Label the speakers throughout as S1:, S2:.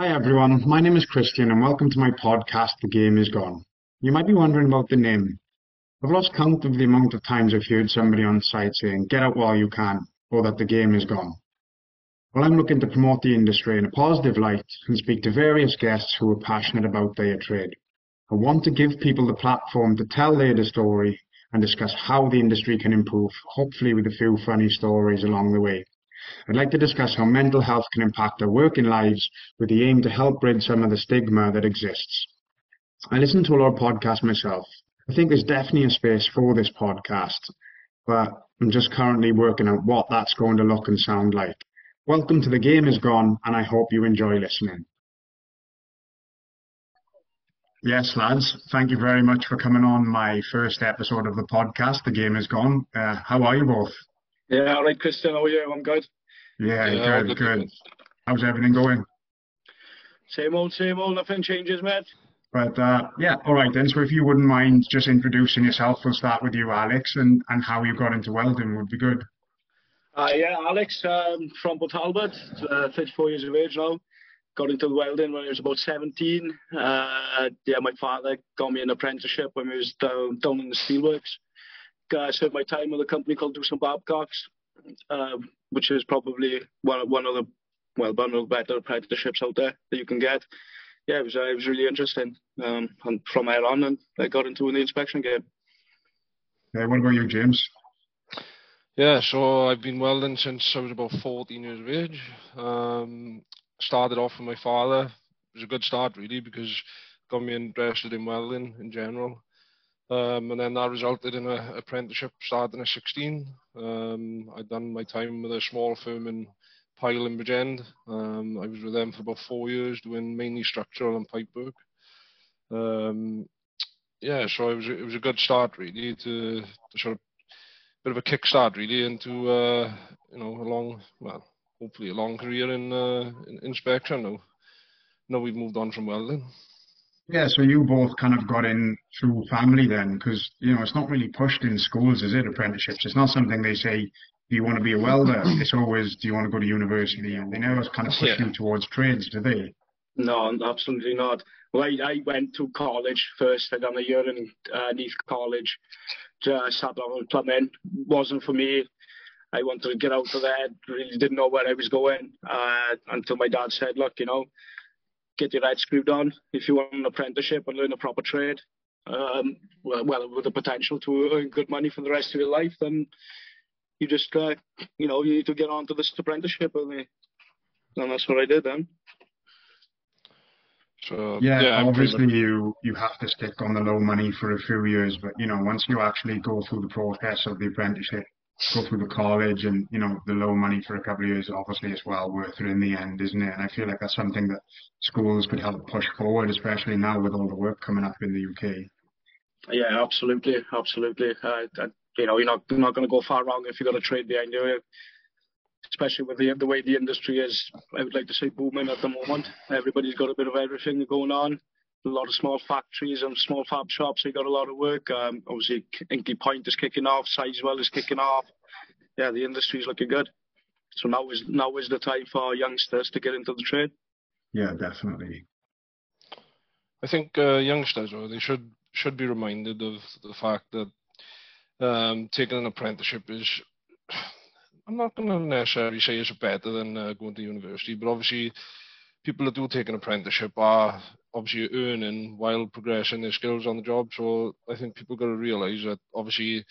S1: Hi everyone, my name is Christian and welcome to my podcast, The Game Is Gone. You might be wondering about the name. I've lost count of the amount of times I've heard somebody on site saying, get out while you can, or that the game is gone. Well, I'm looking to promote the industry in a positive light and speak to various guests who are passionate about their trade. I want to give people the platform to tell their story and discuss how the industry can improve, hopefully with a few funny stories along the way. I'd like to discuss how mental health can impact our working lives with the aim to help bridge some of the stigma that exists. I listen to a lot of podcasts myself. I think there's definitely a space for this podcast, but I'm just currently working out what that's going to look and sound like. Welcome to The Game Is Gone, and I hope you enjoy listening. Yes, lads, thank you very much for coming on my first episode of the podcast, The Game Is Gone. Uh, how are you both?
S2: Yeah, all right, Christian, how are you? I'm good.
S1: Yeah, yeah good, good. How's everything going?
S2: Same old, same old, nothing changes, mate.
S1: But uh, yeah, all right then. So if you wouldn't mind just introducing yourself, we'll start with you, Alex, and, and how you got into welding would be good.
S2: Uh, yeah, Alex um, from Port Talbot, uh, 34 years of age now. Got into welding when I was about 17. Uh, yeah, my father got me an apprenticeship when I was down, down in the steelworks. I served my time with a company called Doosan Babcocks, uh, which is probably one, one of the well, one of the better apprenticeships out there that you can get. Yeah, it was uh, it was really interesting. Um, and from there on, and I got into the inspection game.
S1: Yeah, what about you, James?
S3: Yeah, so I've been welding since I was about 14 years of age. Um, started off with my father. It was a good start, really, because got me interested in welding in general. Um, and then that resulted in an apprenticeship starting at 16. Um, I'd done my time with a small firm in Pyle in Bridgend. Um, I was with them for about four years doing mainly structural and pipe work. Um, yeah, so it was, it was a good start really to, to sort of bit of a kickstart really into uh, you know a long well hopefully a long career in, uh, in inspection now. Now we've moved on from welding.
S1: Yeah, so you both kind of got in through family then, because you know it's not really pushed in schools, is it? Apprenticeships. It's not something they say. Do you want to be a welder? It's always, do you want to go to university? And they never kind of push yeah. you towards trades, do they?
S2: No, absolutely not. Well, I, I went to college first. I done a year in uh, Neath College. Uh, sat down with plumbing. Wasn't for me. I wanted to get out of there. Really didn't know where I was going uh, until my dad said, "Look, you know, get your head screwed on if you want an apprenticeship and learn a proper trade. Um, well, well, with the potential to earn good money for the rest of your life, then you just, uh, you know, you need to get onto this apprenticeship, and, and that's what I did then.
S1: So yeah, yeah obviously you you have to stick on the low money for a few years, but you know once you actually go through the process of the apprenticeship, go through the college and you know the low money for a couple of years obviously it's well worth it in the end isn't it? And i feel like that's something that schools could help push forward especially now with all the work coming up in the uk
S2: yeah absolutely absolutely. Uh, you know you're not you're not going to go far wrong if you've got a trade behind you especially with the the way the industry is i would like to say booming at the moment. Everybody's got a bit of everything going on a lot of small factories and small fab shops. They got a lot of work. Um, obviously, Hinkley Point is kicking off. Sizewell is kicking off. Yeah, the industry is looking good. So now is now is the time for youngsters to get into the trade.
S1: Yeah, definitely.
S3: I think uh, youngsters, or they should should be reminded of the fact that um, taking an apprenticeship is. I'm not going to necessarily say it's better than uh, going to university, but obviously, people that do take an apprenticeship are obviously earning while progressing their skills on the job. So I think people got to realise that obviously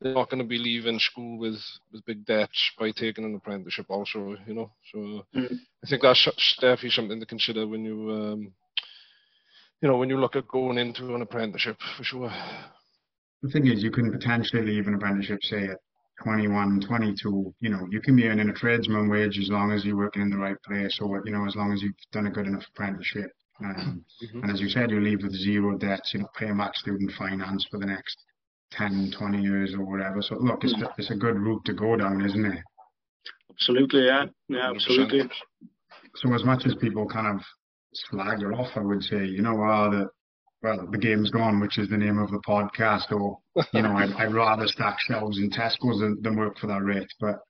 S3: they're not going to be leaving school with, with big debts by taking an apprenticeship also, you know. So mm. I think that's definitely something to consider when you um, you know, when you look at going into an apprenticeship for sure.
S1: The thing is you can potentially leave an apprenticeship say at 21, 22, you know, you can be earning a tradesman wage as long as you're working in the right place or, you know, as long as you've done a good enough apprenticeship. Um, mm-hmm. And as you said, you leave with zero debts, you know, pay back student finance for the next 10, 20 years or whatever. So look, it's, mm. it's a good route to go down, isn't it?
S2: Absolutely, yeah. Yeah, absolutely.
S1: So as much as people kind of slag you off, I would say, you know, uh, the, well, the game's gone, which is the name of the podcast, or, you know, I'd, I'd rather stack shelves in Tesco's than, than work for that rate. But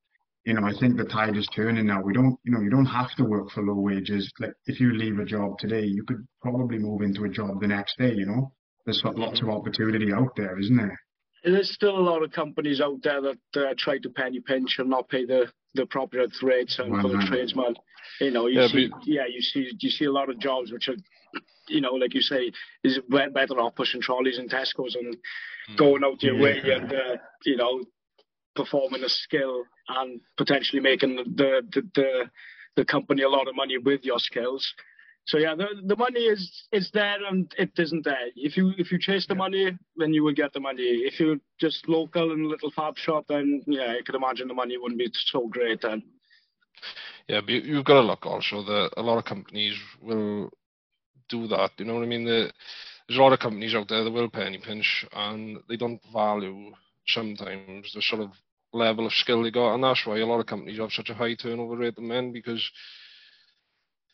S1: you know, I think the tide is turning now. We don't, you know, you don't have to work for low wages. Like if you leave a job today, you could probably move into a job the next day. You know, there's lots of opportunity out there, isn't there?
S2: There's still a lot of companies out there that uh, try to penny pinch and not pay the the appropriate rates and for the tradesman. You know, you yeah, see, but... yeah, you see, you see a lot of jobs which are, you know, like you say, is better off pushing trolleys in Tesco's and mm. going out your yeah. way and, uh, you know, performing a skill and potentially making the, the the the company a lot of money with your skills. So yeah, the the money is is there and it isn't there. If you if you chase the money, then you will get the money. If you're just local in a little fab shop, then yeah, I could imagine the money wouldn't be so great then.
S3: Yeah, but you've got to look also that a lot of companies will do that. You know what I mean? The, there's a lot of companies out there that will penny pinch and they don't value sometimes the sort of level of skill they got, and that's why a lot of companies have such a high turnover rate of men because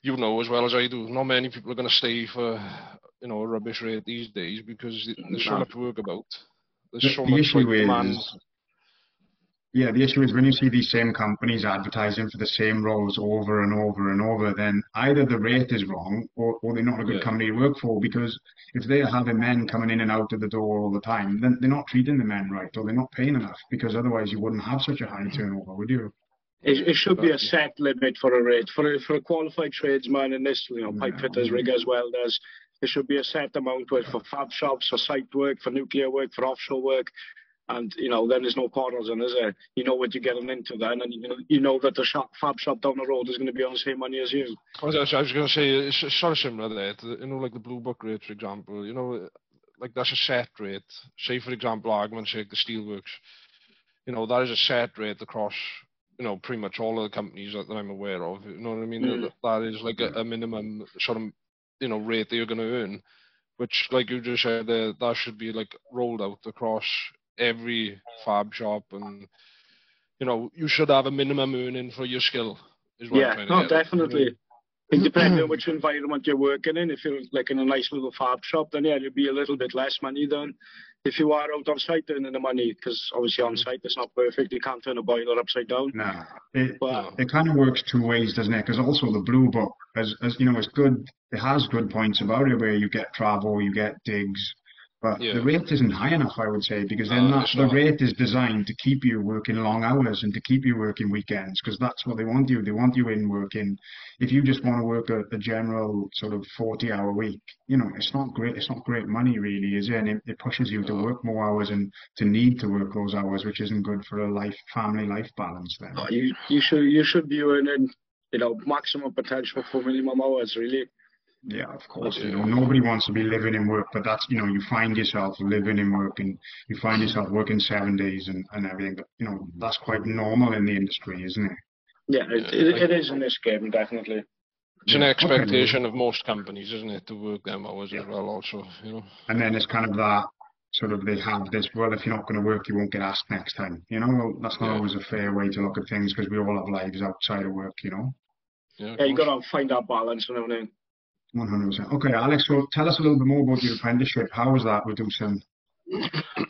S3: you know as well as I do, not many people are going to stay for you know a rubbish rate these days because there's so much work about. There's
S1: the,
S3: so
S1: the
S3: much
S1: issue like, demand. Is, yeah, the issue is when you see these same companies advertising for the same roles over and over and over, then either the rate is wrong or, or they're not a good yeah. company to work for because if they're having men coming in and out of the door all the time, then they're not treating the men right or they're not paying enough because otherwise you wouldn't have such a high mm-hmm. turnover, would you?
S2: It, it should be a set limit for a rate. For a, for a qualified tradesman in this, you know, pipe fitters, riggers, welders, there should be a set amount for fab shops, for site work, for nuclear work, for offshore work and you know then there's no and is there? You know what you're getting into then and you know you know that the shop, fab shop down the road is going to be on the same money as you.
S3: I was, I was going to say it's sort of similar there to, you know like the blue book rate for example you know like that's a set rate. Say for example argument sake the steelworks you know that is a set rate across you know pretty much all of the companies that, that I'm aware of you know what I mean? Mm. that, that is like a, a minimum sort of you know rate that you're going to earn which like you just said uh, that should be like rolled out across every fab shop, and you know you should have a minimum earning for your skill.
S2: yeah, no, definitely. It depends on which environment you're working in. If you're like in a nice little fab shop, then yeah, it'll be a little bit less money than if you are out on site earning the money. Because obviously on site it's not perfect. You can't turn a boiler upside down.
S1: No, it, but, it kind of works two ways, doesn't it? Because also the blue book, as as you know, it's good. It has good points about it where you get travel, you get digs, but yeah. the rate isn't high enough, I would say, because then that, the rate is designed to keep you working long hours and to keep you working weekends, because that's what they want you. They want you in working. If you just want to work a, a general sort of 40 hour week, you know, it's not great. It's not great money really, is it? And it, it pushes you to work more hours and to need to work those hours, which isn't good for a life, family life balance then.
S2: you, you should, you should be earning, you know, maximum potential for minimum hours, really.
S1: Yeah, of course. You know, nobody wants to be living in work, but that's you know, you find yourself living in work and you find yourself working seven days and, and everything. But you know, that's quite normal in the industry, isn't it?
S2: Yeah, it, it, it is in this game, definitely.
S3: It's an expectation okay. of most companies, isn't it, to work them hours yeah. as well, also, you know.
S1: And then it's kind of that sort of they have this. Well, if you're not going to work, you won't get asked next time. You know, well, that's not yeah. always a fair way to look at things because we all have lives outside of work. You know.
S2: Yeah, yeah you got to find that balance and everything.
S1: One hundred percent. Okay, Alex. So tell us a little bit more about your apprenticeship. How was that with Doosan?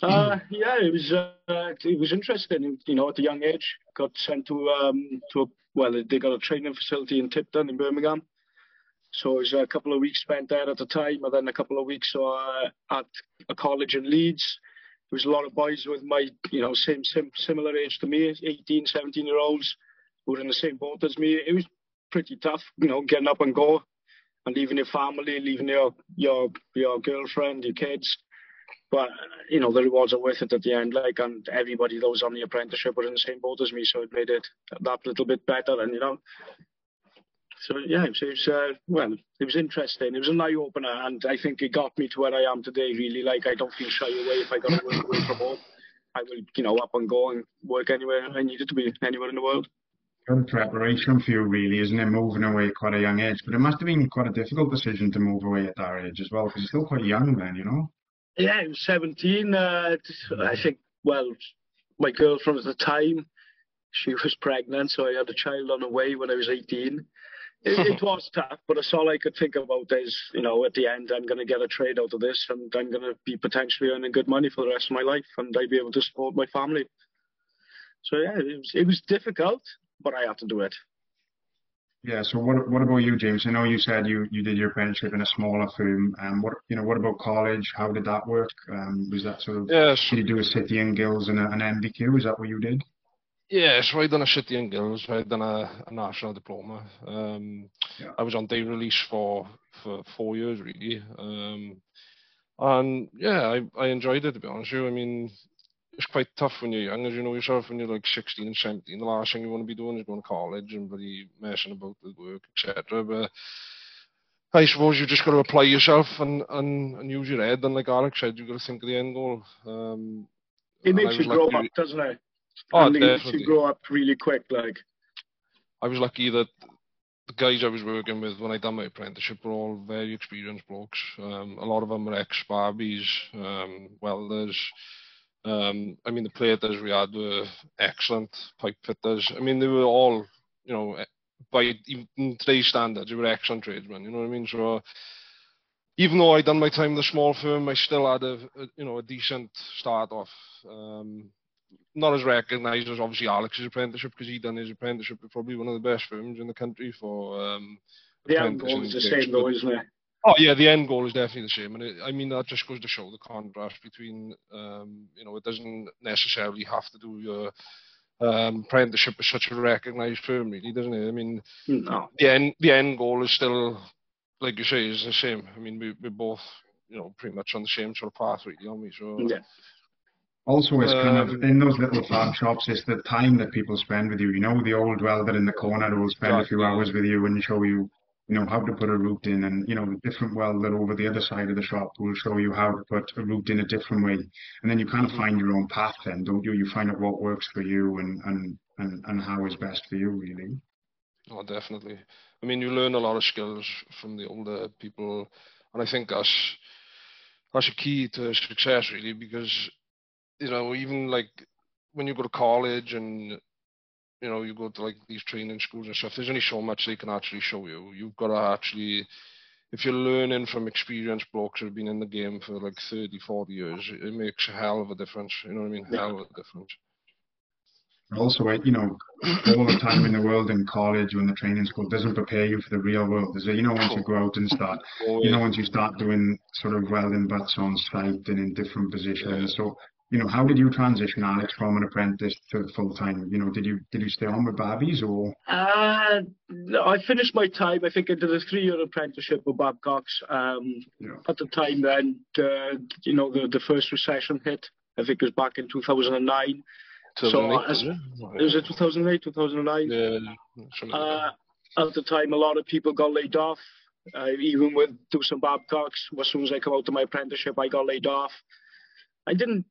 S2: Uh, yeah, it was uh, it was interesting. You know, at a young age, got sent to um, to a, well, they got a training facility in Tipton in Birmingham. So it was a couple of weeks spent there at the time, and then a couple of weeks uh, at a college in Leeds. There was a lot of boys with my, you know, same, same similar age to me, 18, 17 year olds, who were in the same boat as me. It was pretty tough, you know, getting up and go leaving your family, leaving your your your girlfriend, your kids. But you know the rewards are worth it at the end. Like, and everybody that was on the apprenticeship were in the same boat as me, so it made it that little bit better. And you know, so yeah, it was, uh, well, it was interesting. It was an eye opener, and I think it got me to where I am today. Really, like I don't feel shy away if I got to work away from home. I will, you know, up and go and work anywhere I needed to be, anywhere in the world
S1: good preparation for you, really, isn't it? Moving away at quite a young age, but it must have been quite a difficult decision to move away at that age as well, because you're still quite young then, you know.
S2: Yeah, I was 17. Uh, I think. Well, my girlfriend at the time, she was pregnant, so I had a child on the way when I was 18. It, it was tough, but that's all I could think about is, you know, at the end, I'm going to get a trade out of this, and I'm going to be potentially earning good money for the rest of my life, and I'll be able to support my family. so yeah, it was, it was difficult, but I had to do it.
S1: Yeah. So what what about you, James? I know you said you you did your apprenticeship in a smaller firm. Um, what you know, what about college? How did that work? Um, was that sort of
S3: yes.
S1: did you do a City and Guilds and a, an NVQ? Is that what you did?
S3: Yeah, so I done a City and Guilds. I done a, a national diploma. Um, yeah. I was on day release for for four years really. Um, and yeah, I I enjoyed it to be honest with you. I mean, it's quite tough when you're young, as you know yourself, when you're like 16 and 17. The last thing you want to be doing is going to college and bloody messing about with work, etc. But I suppose you just got to apply yourself and, and, and use your head. And like Alex said, you got to think of the end goal. Um,
S2: it makes you grow up, doesn't it? Oh, it makes you grow up really quick. Like
S3: I was lucky that the guys I was working with when I done my apprenticeship were all very experienced blokes. Um, a lot of them were ex-barbies, um, welders. Um, I mean, the platers we had were excellent, pipe fitters. I mean, they were all, you know, by even today's standards, they were excellent tradesmen. You know what I mean? So, even though I done my time in the small firm, I still had a, a you know a decent start off. Um, not as recognised as obviously Alex's apprenticeship because he done his apprenticeship at probably one of the best firms in the country for. Um,
S2: the end goal the same though, isn't it?
S3: Oh yeah, the end goal is definitely the same, and it, I mean that just goes to show the contrast between, um, you know, it doesn't necessarily have to do your um, apprenticeship with such a recognised firm, really, doesn't it? I mean,
S2: no.
S3: the end the end goal is still, like you say, is the same. I mean, we we're both, you know, pretty much on the same sort of path, really, aren't we? So
S2: yeah.
S1: Also, it's kind of um, in those little fab shops. It's the time that people spend with you. You know, the old welder in the corner will spend exactly. a few hours with you and show you you know, how to put a route in and, you know, the different welder over the other side of the shop will show you how to put a route in a different way. And then you kind of mm-hmm. find your own path then, don't you? You find out what works for you and, and, and, and how is best for you, really.
S3: Oh, definitely. I mean, you learn a lot of skills from the older people. And I think that's, that's a key to success, really, because, you know, even like when you go to college and you know, you go to like these training schools and stuff, there's only so much they can actually show you. You've got to actually, if you're learning from experienced blokes who've been in the game for like 30, 40 years, it makes a hell of a difference. You know what I mean? Hell of a difference.
S1: Also, you know, all the time in the world in college or in the training school doesn't prepare you for the real world. Is it? You know, once you go out and start, oh, yeah. you know, once you start doing sort of welding butts on site and in different positions. Yeah. So you know, how did you transition, Alex, from an apprentice to a full time? You know, did you did you stay on with Barbies or?
S2: Uh, I finished my time. I think I did a three year apprenticeship with Babcock's. Um, yeah. At the time, then, uh, you know, the the first recession hit. I think it was back in 2009.
S3: So as,
S2: it? was it 2008, 2009?
S3: Yeah. Uh,
S2: at the time, a lot of people got laid off. Uh, even with Doosan Babcock's, as soon as I come out of my apprenticeship, I got laid off. I didn't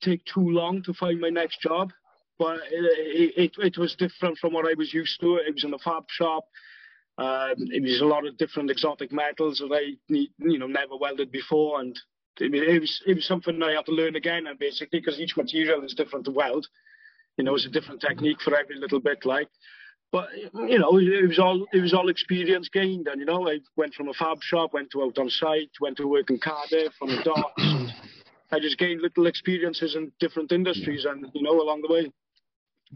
S2: take too long to find my next job, but it, it, it was different from what I was used to. It was in a fab shop. Um, it was a lot of different exotic metals that I you know never welded before, and it, it was it was something I had to learn again. And basically, because each material is different to weld, you know, it's a different technique for every little bit. Like, but you know, it was all it was all experience gained. And you know, I went from a fab shop, went to out on site, went to work in Cardiff on the docks. I just gained little experiences in different industries, and you know, along the way.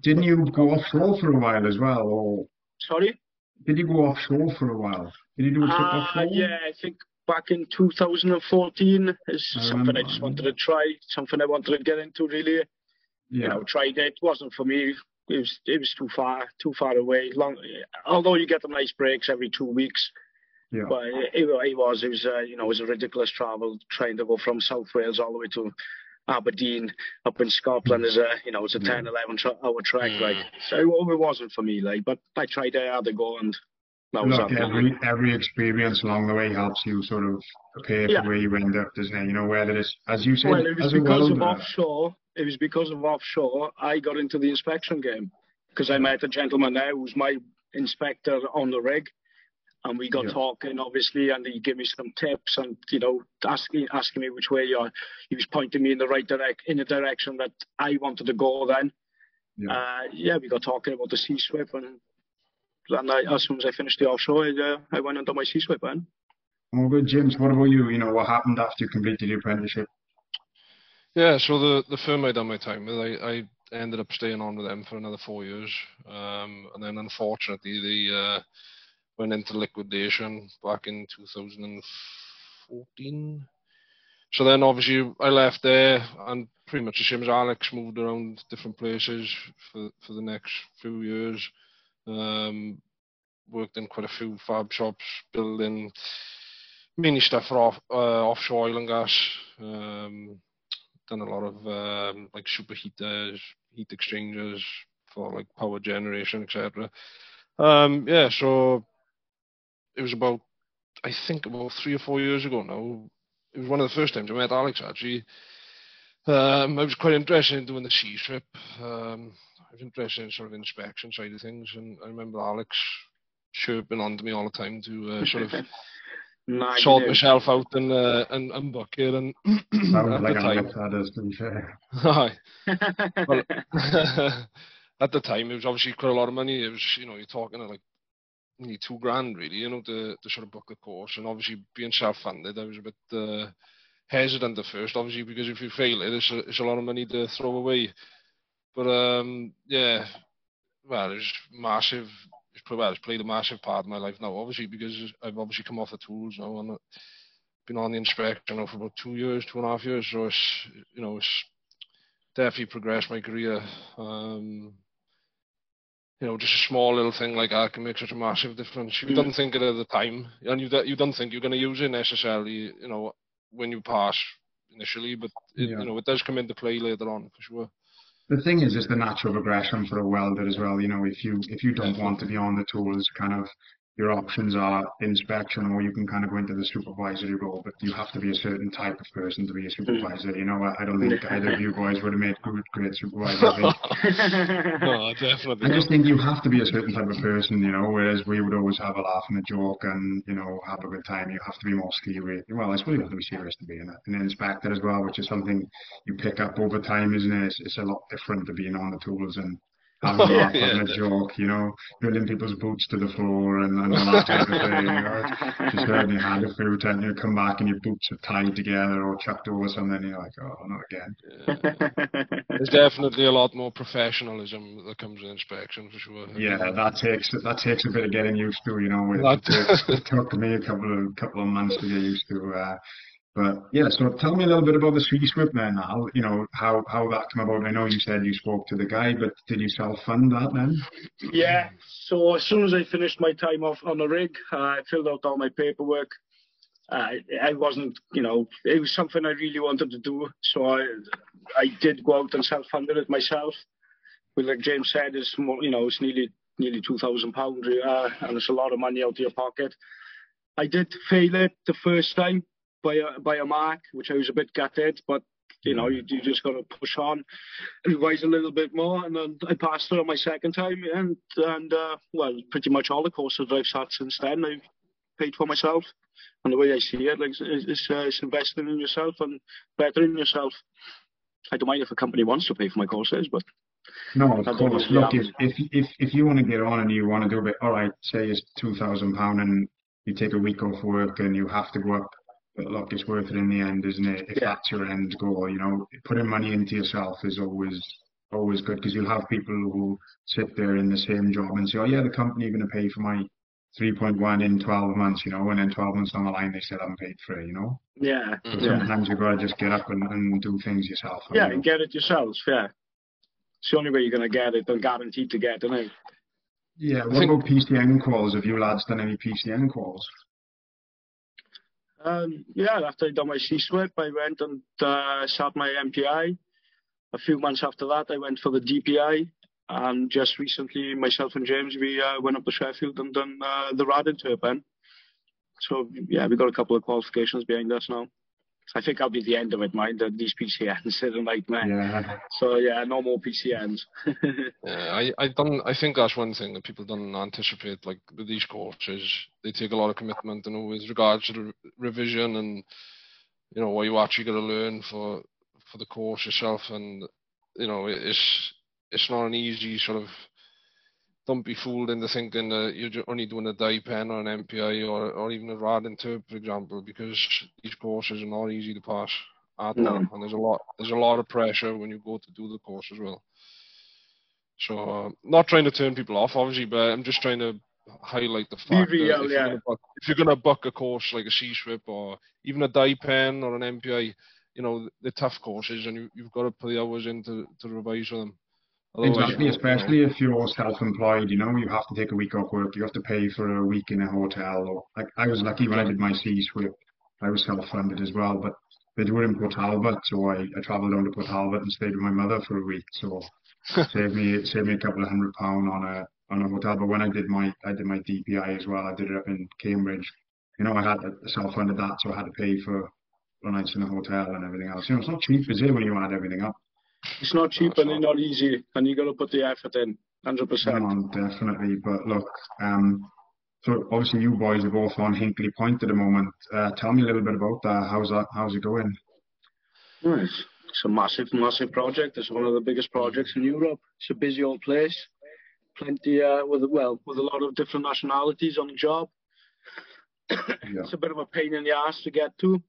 S1: Didn't you go offshore for a while as well, or?
S2: Sorry.
S1: Did you go offshore for a while? Did you do a trip uh, offshore?
S2: Yeah, I think back in 2014 is I something I just wanted to try, something I wanted to get into really. Yeah. You know, tried it. it wasn't for me. It was it was too far, too far away. Long, although you get the nice breaks every two weeks,
S1: yeah.
S2: But it, it was, it was, uh, you know, it was a ridiculous travel trying to go from South Wales all the way to Aberdeen up in Scotland is a, you know, it's a 10, 11 tra- hour trek, mm. like, so it, it wasn't for me, like, but I tried it, I had to go and that was
S1: Look, every, every experience along the way helps you sort of prepare yeah. for where you end up, doesn't it? You know, whether it's, as you said,
S2: well, it was because of offshore, it was because of offshore, I got into the inspection game because I met a gentleman there who's my inspector on the rig and we got yeah. talking obviously and he gave me some tips and you know asking asking me which way uh, he was pointing me in the right direct in the direction that I wanted to go then. Yeah, uh, yeah we got talking about the C-SWIP and and I, as soon as I finished the offshore I, uh, I went into my C-SWIP then
S1: well good James. What about you? You know what happened after you completed your apprenticeship?
S3: Yeah so the the firm I done my time with I, I ended up staying on with them for another four years. Um, and then unfortunately, the uh, went into liquidation back in 2014. So then obviously I left there and pretty much the same as Alex moved around different places for for the next few years. Um, worked in quite a few fab shops, building mainly stuff for off, uh, offshore oil and gas. Um, done a lot of um, like superheaters, heat exchangers for like power generation, etc. Um, yeah, so it was about I think about three or four years ago now. It was one of the first times I met Alex actually. Um, I was quite interested in doing the C-SWIP. Um, I was interested in sort of inspection side of things, and I remember Alex chirping onto me all the time to uh, sort of sort myself out and uh, and, and book it. And
S1: at like the time, to be fair.
S3: well, at the time, it was obviously quite a lot of money. It was, you know, you're talking like nearly two grand, really, you know, to, to sort of book the course. And obviously, being self-funded, I was a bit uh, hesitant at first, obviously, because if you fail it, it's a, it's a lot of money to throw away. But um, yeah, well, it's massive it's well, it's played a massive part in my life now, obviously, because I've obviously come off the tools now and been on the inspection now for about two years, two and a half years. So it's, you know, it's definitely progressed my career. Um, you know, just a small little thing like that can make such a massive difference. You mm. don't think it at the time, and you you don't think you're going to use it necessarily. You know, when you pass initially, but it, yeah. you know, it does come into play later on for sure
S1: the thing is, it's the natural progression for a welder as well. You know, if you if you don't want to be on the tools, kind of your options are inspection or you can kind of go into the supervisory role, but you have to be a certain type of person to be a hmm. supervisor. You know, I, don't think either of you boys would have made good, great supervisors.
S3: no, definitely.
S1: I just think you have to be a certain type of person, you know, whereas we would always have a laugh and a joke and, you know, have a good time. You have to be more serious. Well, I suppose you have to be serious to be an, an inspector as well, which is something you pick up over time, isn't it? It's, it's a lot different to being on the tools and having a laugh, yeah. having a joke, you know, drilling people's boots to the floor and, and all that type of thing. You know, just heard you had a fruit and you come back and your boots are tied together or chucked over something, you're like, oh, not again.
S3: Yeah. There's definitely a lot more professionalism that comes in inspection for sure.
S1: Yeah, that takes that takes a bit of getting used to, you know. It, it, it took me a couple of couple of months to get used to. Uh, but yeah, so tell me a little bit about the C-SWIP then. How you know how how that came about? I know you said you spoke to the guy, but did you self fund that then?
S2: Yeah. So as soon as I finished my time off on the rig, uh, I filled out all my paperwork. Uh, I wasn't, you know, it was something I really wanted to do, so I I did go out and self funded it myself. But like James said, it's more, you know, it's nearly nearly two thousand pounds, uh, and it's a lot of money out of your pocket. I did fail it the first time by a by a mark, which I was a bit gutted, but you know, you, you just got to push on, revise a little bit more, and then I passed it on my second time, and and uh, well, pretty much all the courses I've sat since then, I've paid for myself, and the way I see it, like, is, uh, is investing in yourself and bettering yourself. I don't mind if a company wants to pay for my courses, but
S1: no, of course. Look, if, if if if you want to get on and you want to do a bit, all right, say it's two thousand pound and you take a week off work and you have to go up but look, it's worth it in the end, isn't it? If yeah. that's your end goal, you know, putting money into yourself is always always good because you'll have people who sit there in the same job and say, oh yeah, the company are going to pay for my 3.1 in 12 months, you know, and then 12 months down the line they still haven't paid for it, you know?
S2: Yeah.
S1: So yeah. sometimes you've got to just get up and, and do things yourself.
S2: Yeah, and get it yourself, yeah. It's the only way you're going to get it and guaranteed to get it,
S1: Yeah, what about PCN calls? Have you lads done any PCN calls?
S2: Um, yeah, after I done my C-SWIP, I went and uh, sat my MPI. A few months after that, I went for the DPI. And just recently, myself and James, we uh, went up to Sheffield and done uh, the RAD interpen. So, yeah, we got a couple of qualifications behind us now. I think I'll be the end of it, mind. That these PCNs are a nightmare. Yeah. So yeah, no more PCNs.
S3: yeah, I I don't. I think that's one thing that people don't anticipate. Like with these courses, they take a lot of commitment, you know, with regards to the revision and you know what you actually got to learn for for the course yourself, and you know it's it's not an easy sort of don't be fooled into thinking that you're only doing a die pen or an MPI or, or even a rod rad interp, for example, because these courses are not easy to pass at no. all, and there's a lot there's a lot of pressure when you go to do the course as well. So not trying to turn people off, obviously, but I'm just trying to highlight the fact that if,
S2: yeah.
S3: you're book, if, you're gonna book a course like a C-SWIP or even a DIPEN or an MPI, you know the tough courses, and you, have got to put the hours in to, to revise for them.
S1: Oh, Otherwise, exactly, especially if you're self-employed, you know, you have to take a week off work. You have to pay for a week in a hotel. Or like I was lucky when I did my C-SWIP, I was self-funded as well, but they do it in Port Talbot, so I, I travelled down to Port Talbot and stayed with my mother for a week. So saved me saved me a couple of hundred pound on a on a hotel. But when I did my I did my DPI as well, I did it up in Cambridge. You know, I had uh, self funded that, so I had to pay for nights in the hotel and everything else. You know, it's not cheap, is it, when you add everything up?
S2: It's not cheap and it's not easy, and you got to put the effort in, hundred percent.
S1: No, definitely. But look, um, so obviously you boys are both on Hinkley Point at the moment. Uh, tell me a little bit about that. How's that? How's it going?
S2: Nice. It's a massive, massive project. It's one of the biggest projects in Europe. It's a busy old place. Plenty, uh, with well, with a lot of different nationalities on the job. yeah. It's a bit of a pain in the ass to get to.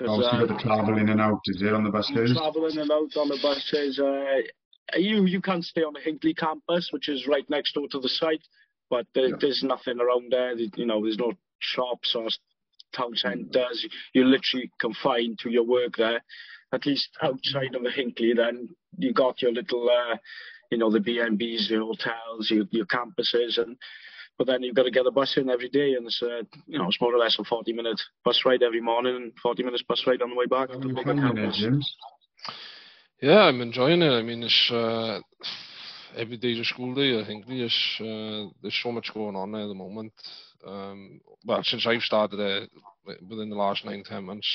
S1: Obviously, uh, got the travel in and out. Is it on the buses?
S2: Travel in and out on the buses. Uh, you you can't stay on the Hinkley campus, which is right next door to the site, but there, yeah. there's nothing around there. You know, there's no shops or town centres. You're literally confined to your work there at least outside of the Hinkley, then you got your little, uh, you know, the B&Bs, the hotels, your, your campuses, and but then you've got to get a bus in every day, and it's uh, you know it's more or less a 40 minute bus ride every morning and 40 minutes bus ride on the way back.
S1: to the campus.
S3: Yeah, I'm enjoying it. I mean, it's uh, every day's a school day. I think there's uh, there's so much going on there at the moment. Um, well, since I've started there within the last nine ten months,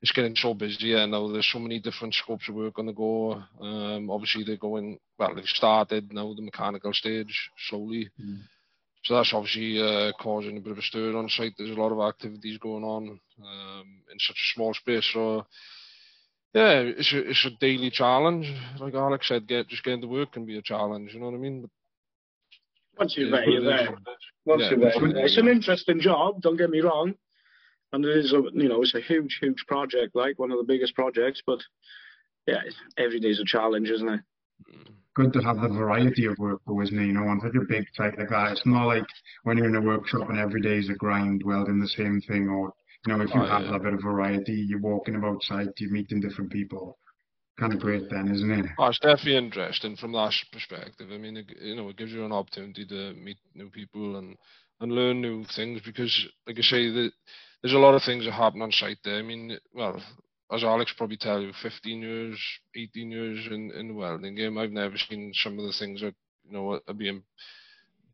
S3: it's getting so busy and now there's so many different scopes of work on the go. Um, obviously they're going well. They've started now the mechanical stage slowly, mm. So that's obviously uh, causing a bit of a stir on site. There's a lot of activities going on um, in such a small space. So yeah, it's a, it's a daily challenge. Like Alex said, get just getting to work can be a challenge. You know what I mean? But,
S2: once you're there, you're there. Once yeah. you're there, it's an interesting job. Don't get me wrong and it is a you know it's a huge huge project like one of the biggest projects but yeah every day's a challenge isn't it
S1: good to have the variety of work though isn't it? You know on such a big site like that it's not like when you're in a workshop and every day is a grind welding the same thing or you know if you oh, have yeah. a bit of variety you're walking about site you're meeting different people. Kind of great then isn't it?
S3: Oh, it's definitely interesting from that perspective. I mean it, you know it gives you an opportunity to meet new people and and learn new things because like i say that there's a lot of things that happen on site there. I mean, well, as Alex probably tell you, 15 years, 18 years in, in the welding game, I've never seen some of the things that, you know, are being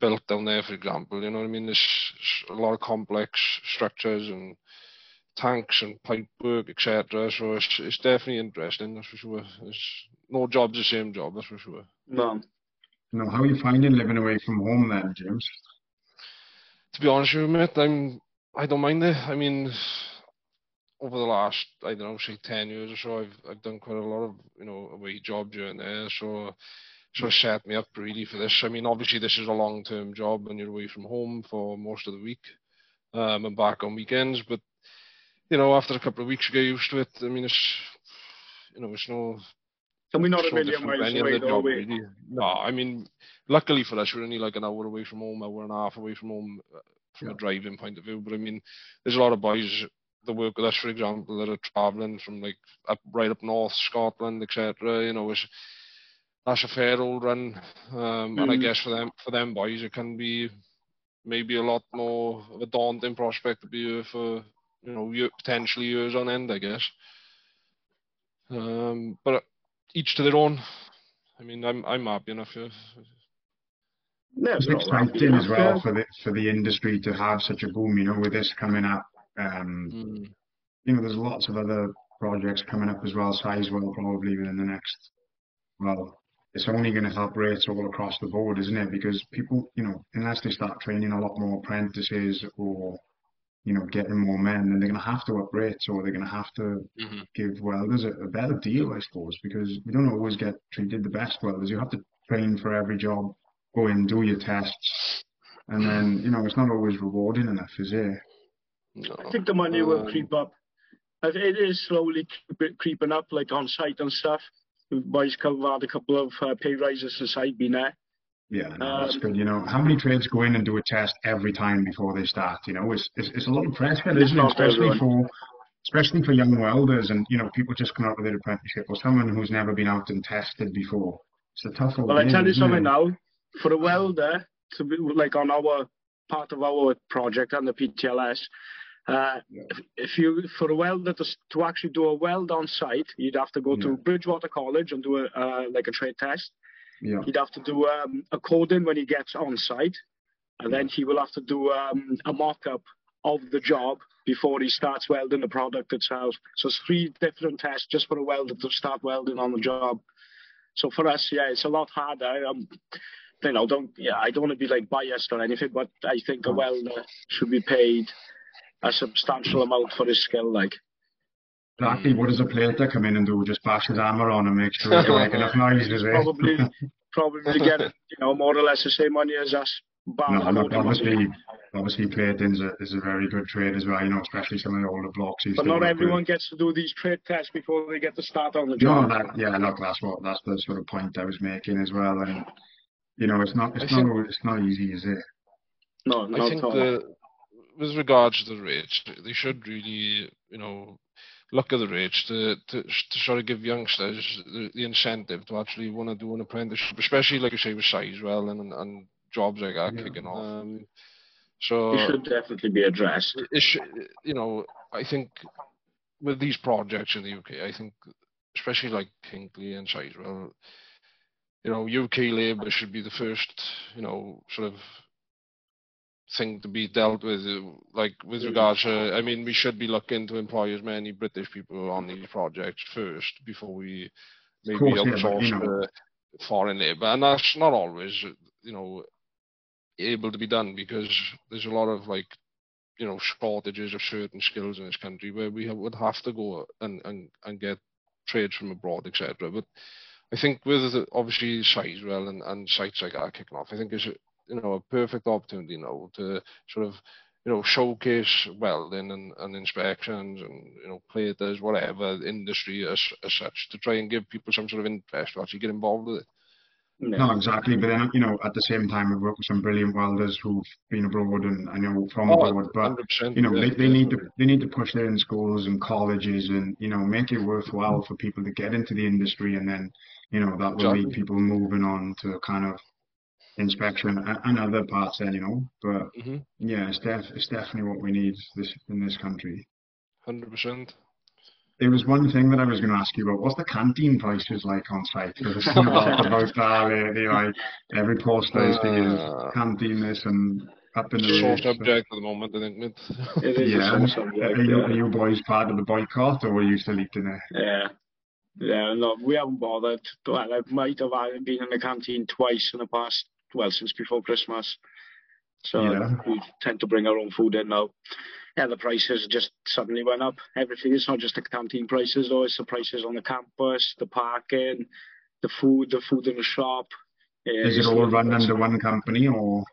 S3: built down there, for example. You know what I mean? There's a lot of complex structures and tanks and pipe work, etc. So it's, it's definitely interesting, that's for sure. There's no job's the same job, that's for sure.
S2: No.
S1: No, how are you finding living away from home then, James?
S3: To be honest with you, mate, I'm I don't mind it. I mean, over the last I don't know, say ten years or so, I've I've done quite a lot of you know away job during there, so so set me up really for this. I mean, obviously this is a long term job when you're away from home for most of the week, um, and back on weekends. But you know, after a couple of weeks, you get used to it. I mean, it's you know, it's no.
S2: And we're not a million miles away, though, job,
S3: really. No, I mean, luckily for us, we're only like an hour away from home, hour and a half away from home uh, from yeah. a driving point of view. But I mean, there's a lot of boys that work with us, for example, that are travelling from like up right up north Scotland, etc. You know, it's that's a fair old run, um, mm. and I mm. guess for them for them boys it can be maybe a lot more of a daunting prospect to be here for you know potentially years on end, I guess. Um, but each to their own. I mean, I'm I'm happy enough. If,
S1: it's exciting as well for the for the industry to have such a boom. You know, with this coming up, um, mm. you know, there's lots of other projects coming up as well. Sizewell probably within the next. Well, it's only going to help rates all across the board, isn't it? Because people, you know, unless they start training a lot more apprentices or you know, getting more men, then they're going to have to up rates or they're going to have to mm-hmm. give welders a, a better deal, I suppose, because we don't always get treated the best welders. You have to train for every job go in, do your tests, and then you know it's not always rewarding enough, is it?
S2: No. I think the money will um, creep up. It is slowly creeping up, like on site and stuff. Boys Club had a couple of uh, pay rises since I've been there.
S1: Yeah, no, that's um, good. You know, how many trades go in and do a test every time before they start? You know, it's it's, it's a lot of pressure, isn't it? Especially for especially for young welders and you know people just come out with their apprenticeship or someone who's never been out and tested before. It's a tough
S2: one. Well, game, I tell you something it? now. For a welder to be like on our part of our project on the PTLS, uh, yeah. if, if, you for a welder to, to actually do a weld on site, you'd have to go yeah. to Bridgwater College and do a uh, like a trade test. Yeah. He'd have to do um, a coding when he gets on site, and then he will have to do um, a mock-up of the job before he starts welding the product itself. So it's three different tests just for a welder to start welding on the job. So for us, yeah, it's a lot harder. Um, you know, don't yeah, I don't want to be like biased or anything, but I think a welder should be paid a substantial amount for his skill, like.
S1: Exactly. What does a plater come in and do? Just bash his hammer on and make sure he's making enough noise, is it?
S2: Probably, probably get you know more or less the same money as us.
S1: No, look, obviously, obviously plating is a, is a very good trade as well, you know, especially some of the older blocks.
S2: But not everyone good. gets to do these trade tests before they get to start on the job.
S1: No, that, yeah, look, that's what that's the sort of point I was making as well. And you know, it's not it's I not think, it's not easy, is it?
S2: No,
S3: I think the, with regards to the rates, they should really, you know, look at the rates to, to, to sort of give youngsters the, the incentive to actually want to do an apprenticeship, especially like you say with Sizewell and and jobs like that yeah. kicking off. Um, so
S2: it should definitely be addressed.
S3: It should, you know, I think with these projects in the UK, I think especially like Hinkley and Sizewell, you know, UK labour should be the first, you know, sort of thing to be dealt with. Uh, like with regards to, I mean, we should be looking to employ as many British people on these projects first before we maybe course, outsource yeah, you know. foreign labour, and that's not always, you know, able to be done because there's a lot of like you know shortages of certain skills in this country where we would have to go and, and, and get trades from abroad, etc. But I think with obviously Sizewell and, and sites like that kicking off, I think is you know a perfect opportunity you now to sort of you know showcase welding and, and inspections and you know platers whatever industry as, as such to try and give people some sort of interest to actually get involved with it.
S1: No, exactly. But then, you know, at the same time, we've worked with some brilliant welders who've been abroad and I know from oh, abroad. But you know, they, they need to they need to push their in schools and colleges and you know make it worthwhile mm. for people to get into the industry, and then you know that will exactly. lead people moving on to kind of inspection and, and other parts. Then you know, but mm-hmm. yeah, it's def it's definitely what we need this in this country.
S3: Hundred percent
S1: there was one thing that I was going to ask you about. What's the canteen prices like on site? Because it's about, about that. They, like every post is uh, canteen this and up in the
S3: sore subject at the moment. I think
S2: it, it is yeah. a subject.
S1: Are you, are you boys part of the boycott, or were you still eating it?
S2: Yeah. Yeah, no, we haven't bothered. Well, I might have been in the canteen twice in the past, well, since before Christmas. So yeah. we tend to bring our own food in now yeah, the prices just suddenly went up. Everything is not just the canteen prices, though. It's the prices on the campus, the parking, the food, the food in the shop.
S1: Yeah, is it all run under one company or?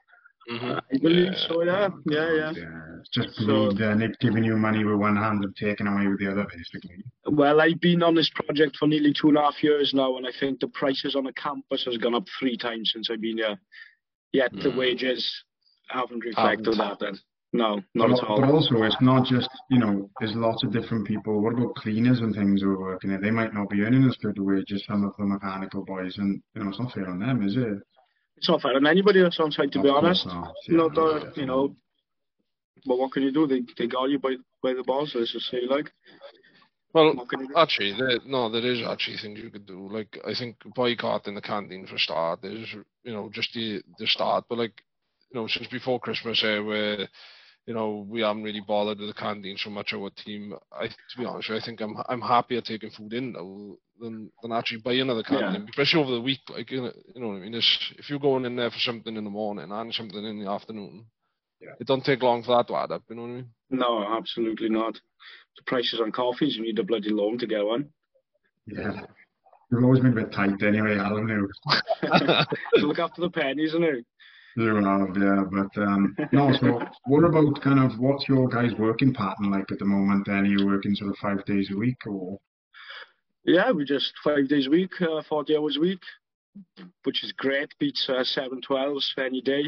S2: Mm-hmm. I believe yeah. so. Yeah, yeah, yeah.
S1: yeah. It's just so, uh, Nick giving you money with one hand and taking away with the other, basically.
S2: Well, I've been on this project for nearly two and a half years now, and I think the prices on the campus has gone up three times since I've been here. Yet mm. the wages haven't reflected haven't. that. Then. No, not
S1: but,
S2: at all.
S1: But also, it's not just, you know, there's lots of different people. What about cleaners and things who are working there? They might not be earning as good a wage as some of the mechanical boys, and, you know, it's not fair on them, is it?
S2: It's not fair on anybody that's on site, to be honest. Not, yeah, not uh, you know, but what can you do? They, they got you by, by the balls, let's just say, like.
S3: Well, actually, there, no, there is actually things you could do. Like, I think boycotting the canteen for start is, you know, just the the start. But like, you know, since before Christmas, uh, where you know, we haven't really bothered with the canteen so much. Our team, I to be honest, I think I'm I'm happier taking food in now than than actually buying another canteen, yeah. especially over the week. Like you know, you know what I mean. It's, if you're going in there for something in the morning and something in the afternoon, yeah. it don't take long for that to add up. You know what I mean?
S2: No, absolutely not. The prices on coffees, you need a bloody loan to get one.
S1: Yeah. You've always been a bit tight anyway, Alan. Here.
S2: Look after the pennies, isn't it?
S1: You have, yeah. But um, no, so what about kind of what's your guys' working pattern like at the moment? Then are you working sort of five days a week or?
S2: Yeah, we just five days a week, uh, 40 hours a week, which is great. Beats uh, 712s any day.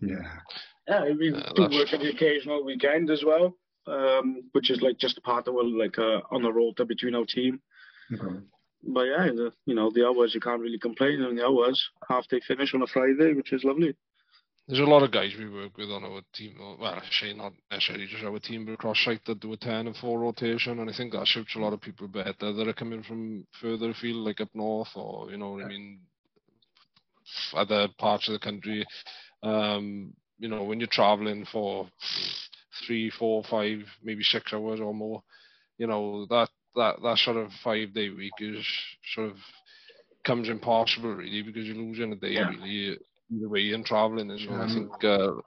S1: Yeah.
S2: Yeah, we
S3: Yeah,
S2: do work on the occasional weekend as well, um, which is like just a part of our, like uh, on the rota between our team.
S1: Okay.
S2: But yeah, the, you know, the hours you can't really complain on the hours. Half day finish on a Friday, which is lovely.
S3: There's a lot of guys we work with on our team. Well, I say not necessarily just our team, but across site that do a 10 and 4 rotation, and I think that suits a lot of people better that are coming from further afield, like up north, or you know what I mean, other parts of the country. Um, you know, when you're traveling for three, four, five, maybe six hours or more, you know that that that sort of five day week is sort of comes impossible really because you're losing a day
S2: Yeah.
S3: really either way in traveling and so I think uh,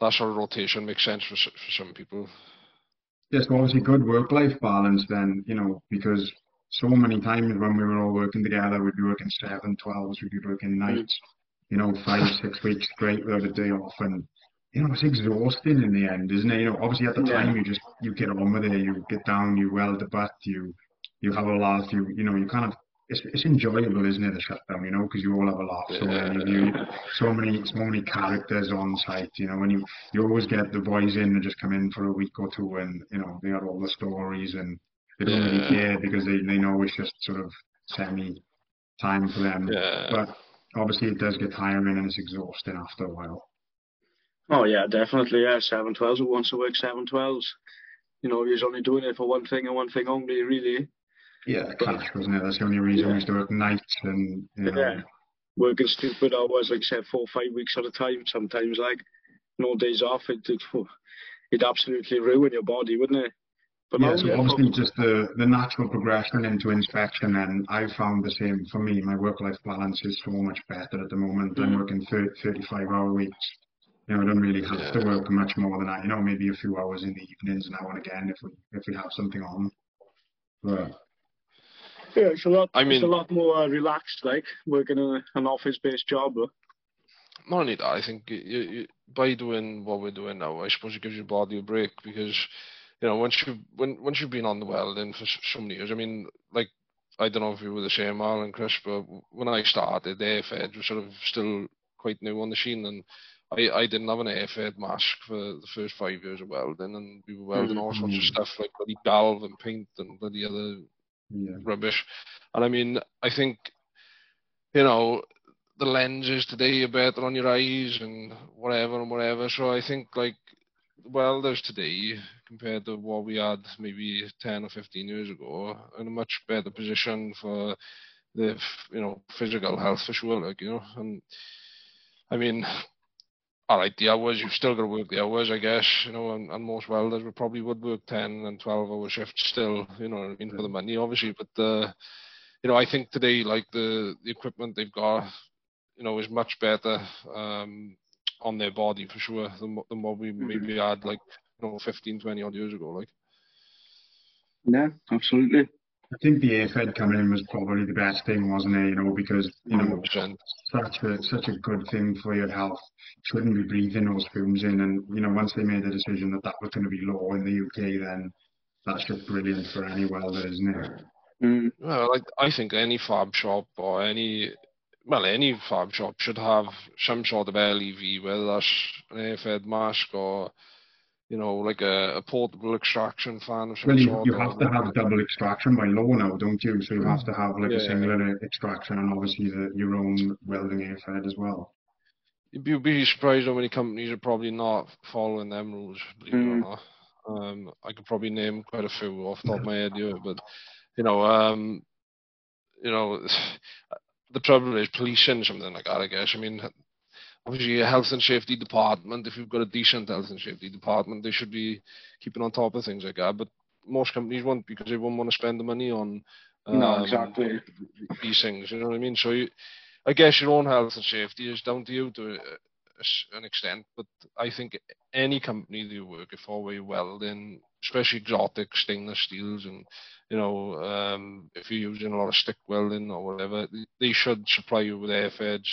S3: that sort of rotation makes sense for for some people.
S1: Yes, well, obviously good work-life balance then, you know, because so many times when we were all working together, we'd be working seven, twelves, we'd be working nights, you know, five, six weeks straight without a day off. And, you know, it's exhausting in the end, isn't it? You know, obviously at the
S2: Yeah.
S1: time you just, you get on with it, you get down, you weld the butt, you, you have a laugh, you, you know, you kind of, it's, it's enjoyable, isn't it, the shutdown, you know, because you all have a laugh. So many of you, so many, so many characters on site, you know, and you, you always get the boys in and just come in for a week or two and, you know, they got all the stories and they don't really care because they, they know it's just sort of semi time for them.
S3: Yeah.
S1: But obviously it does get tiring and it's exhausting after a while.
S2: Oh yeah, definitely. Yeah, seven twelves. Who wants to work seven twelves? You know, he's only doing it for one thing and one thing only, really.
S1: Yeah, cash, wasn't it? That's the only reason we used to work nights and, you know,
S2: Yeah. Working stupid hours, like say four, five weeks at a time. Sometimes, like no days off. It it it'd absolutely ruin your body, wouldn't it? But
S1: Yeah, so
S2: yeah,
S1: obviously just the, the natural progression into inspection and I've found the same for me. My work-life balance is so much better at the moment. I'm
S2: Mm.
S1: working 30, 35 hour weeks. You know, I don't really have to work much more than that. You know, maybe a few hours in the evenings now and again if we if we have something on. But
S2: yeah, it's a lot.
S3: I
S2: it's a lot more uh, relaxed, like working in a, an office-based job. But
S3: not only that, I think you, you, by doing what we're doing now, I suppose it gives your body a break because, you know, once you when once you've been on the welding for so many years, I mean, like I don't know if you were the same, Al and Chris, but when I started, the airfed was sort of still quite new on the scene, and I, I didn't have an airfed mask for the first five years of welding, and we were welding all sorts of
S1: Mhm.
S3: stuff like bloody galv and paint and bloody other
S1: yeah.
S3: rubbish. And I mean, I think, you know, the lenses today are better on your eyes and whatever and whatever. So I think like welders today compared to what we had maybe 10 or 15 years ago in a much better position for the, you know, physical health for sure, like, you know, and I mean, all right, the hours, you've still got to work the hours, I guess, you know, and, and most welders would probably would work 10 and 12 hour shifts still, you know, I mean, for the money, obviously, but, uh, you know, I think today, like, the, the equipment they've got, you know, is much better, um, on their body for sure than, what- than what we maybe had, like, you know, 15, 20 odd years ago, like.
S2: yeah, absolutely.
S1: I think the airfed coming in was probably the best thing, wasn't it? You know, because you know
S3: 100%.
S1: such a such a good thing for your health. Shouldn't be breathing those fumes in. And you know, once they made the decision that that was going to be law in the UK, then that's just brilliant for any welder, isn't it?
S2: Mm.
S3: Well, I, I think any fab shop or any, well, any fab shop should have some sort of LEV, whether that's an air-fed mask or, you know, like a, a portable extraction fan or some
S1: Well, you,
S3: sort.
S1: you have to have double extraction by law now, don't you? So you have to have like
S3: Yeah.
S1: a single extraction and obviously the, your own welding airfed as well.
S3: You'd be, surprised how many companies are probably not following them rules, believe it or
S2: Mm.
S3: not. Um, I could probably name quite a few off the top of my head here, but you know, um, you know, the trouble is policing something like that. I guess. I mean, obviously, a health and safety department. If you've got a decent health and safety department, they should be keeping on top of things like that. But most companies won't because they won't want to spend the money on
S2: No,
S3: um,
S2: exactly.
S3: these things. You know what I mean? So you, I guess your own health and safety is down to you to s- an extent. But I think any company that you work for where you weld in, especially exotic stainless steels and you know, um, if you're using a lot of stick welding or whatever, they- should supply you with airfeds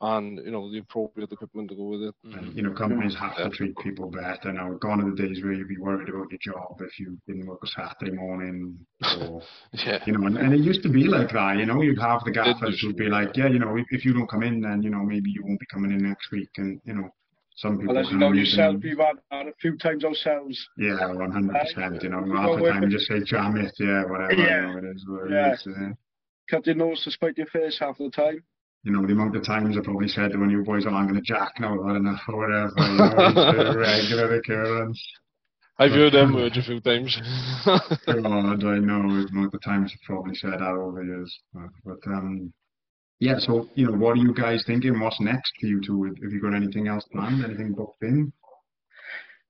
S3: and you know the appropriate equipment to go with it.
S1: And, you know, companies have to treat people better now. Gone are the days where you'd be worried about your job if you didn't work a Saturday morning, or
S3: yeah,
S1: you know. And, and it used to be like that. You know, you'd have the gaffers who'd be like, yeah, you know, if, if you don't come in, then you know maybe you won't be coming in next week, and you know. Some people
S2: Well, as you know yourself, we've had that a few times ourselves.
S1: Yeah, one hundred percent. You know, half the time you just say jam it, yeah, whatever.
S2: Yeah.
S1: You know, it is what
S2: Yeah.
S1: is, yeah.
S2: Cut your nose to spite your face half the time.
S1: You know, the amount of times I probably said to when you boys, oh, I'm going to jack now, I've had enough or whatever. You know, it's a regular occurrence.
S3: I've heard them words a few times.
S1: God, I know the amount of times I've probably said that over the years. But, but um, yeah, so, you know, what are you guys thinking? What's next for you two? Have you got anything else planned? Anything booked in?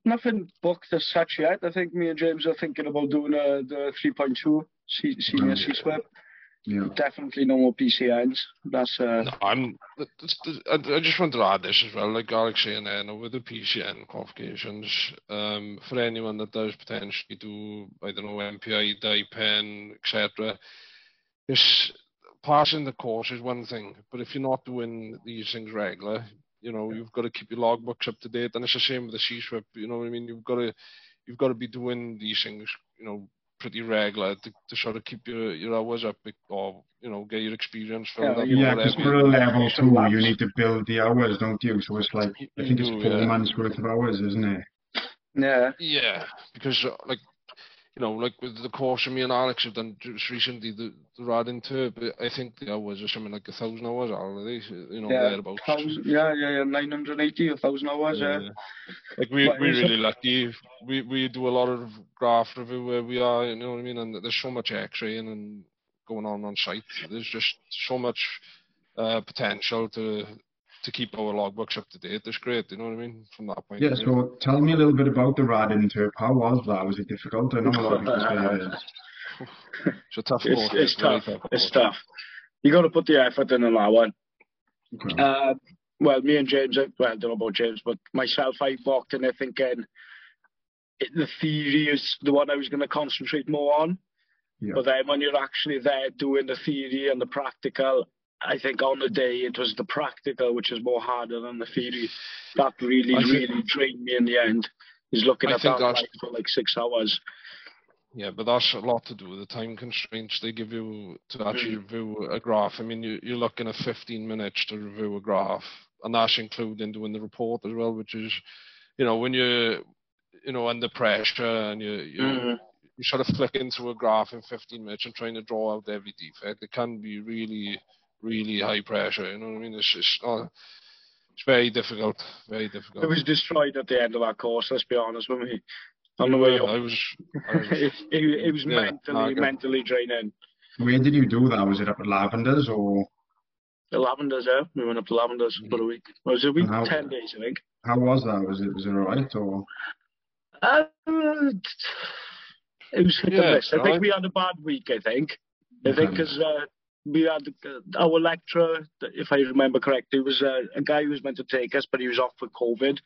S2: Nothing booked as such yet. I think me and James are thinking about doing a, the 3.2 se- senior
S1: Okay.
S2: C-SWIP.
S1: Yeah.
S2: Definitely no more PCNs. That's uh,
S3: No, I'm. that's- that's- I I just want to add this as well, like Alex saying there, now with the PCN qualifications, um, for anyone that does potentially do, I don't know, MPI, dye pen, etc., this passing the course is one thing, but if you're not doing these things regular, you know, you've got to keep your logbooks up to date, and it's the same with the C-SWIP. You know what I mean? You've got to, you've got to be doing these things, you know, pretty regular to, to sort of keep your, your hours up or you know get your experience filled
S2: Yeah,
S3: up.
S1: Yeah, because for a level two,
S2: laps.
S1: you need to build the hours, don't you? So it's like, I think it's four
S3: yeah.
S1: months worth of hours, isn't it?
S2: yeah.
S3: Yeah, because uh, like you know, like with the course me and Alex have done just recently, the the rad inter, but I think the hours are something like a thousand hours, already. You know,
S2: Yeah,
S3: thereabouts.
S2: thousand, yeah, yeah, yeah, 980, a 1,000 hours, yeah.
S3: Yeah. Like we we're really lucky. We we do a lot of graph review where we are. You know what I mean? And there's so much X-raying and going on on site. There's just so much uh, potential to to keep our logbooks up to date. It's great. You know what I mean? From that point.
S1: Yeah,
S3: of view.
S1: so tell me a little bit about the rad interp. How was that? Was it difficult? I know a lot of people say it is.
S3: it's a tough
S2: It's,
S3: course.
S2: it's
S3: very
S2: tough. It's tough. You got to put the effort in on that one.
S1: Okay.
S2: Uh, well, me and James, well, I don't know about James, but myself, I walked in there thinking it, the theory is the one I was going to concentrate more on.
S1: Yeah.
S2: But then when you're actually there doing the theory and the practical, I think on the day it was the practical which is more harder than the theory. That really,
S3: think-
S2: really drained me in the end. Is looking
S3: I
S2: at
S3: think
S2: that for like six hours.
S3: Yeah, but that's a lot to do with the time constraints they give you to actually review a graph. I mean, you, you're looking at 15 minutes to review a graph, and that's including doing the report as well, which is, you know, when you're, you know, under pressure and you you,
S2: Mhm.
S3: you sort of flick into a graph in 15 minutes and trying to draw out every defect. It can be really, really high pressure. You know what I mean? It's it's not, it's very difficult, very difficult.
S2: It was destroyed at the end of that course. Let's be honest with me. On the way
S3: Yeah,
S2: up,
S3: I was, I was
S2: it, it, it was
S3: Yeah,
S2: mentally,
S3: okay.
S2: mentally draining.
S1: Where did you do that? Was it up at Lavenders or
S2: The Lavenders, yeah. We went up to Lavenders for a week. Was it a week?
S1: How-
S2: Ten days, I think.
S1: how was that? Was it was it alright or
S2: Uh, it was hit
S3: Yeah,
S2: and miss. I
S3: alright.
S2: think we had a bad week. I think. I think because uh, we had our lecturer, if I remember correctly, was uh, a guy who was meant to take us, but he was off with COVID.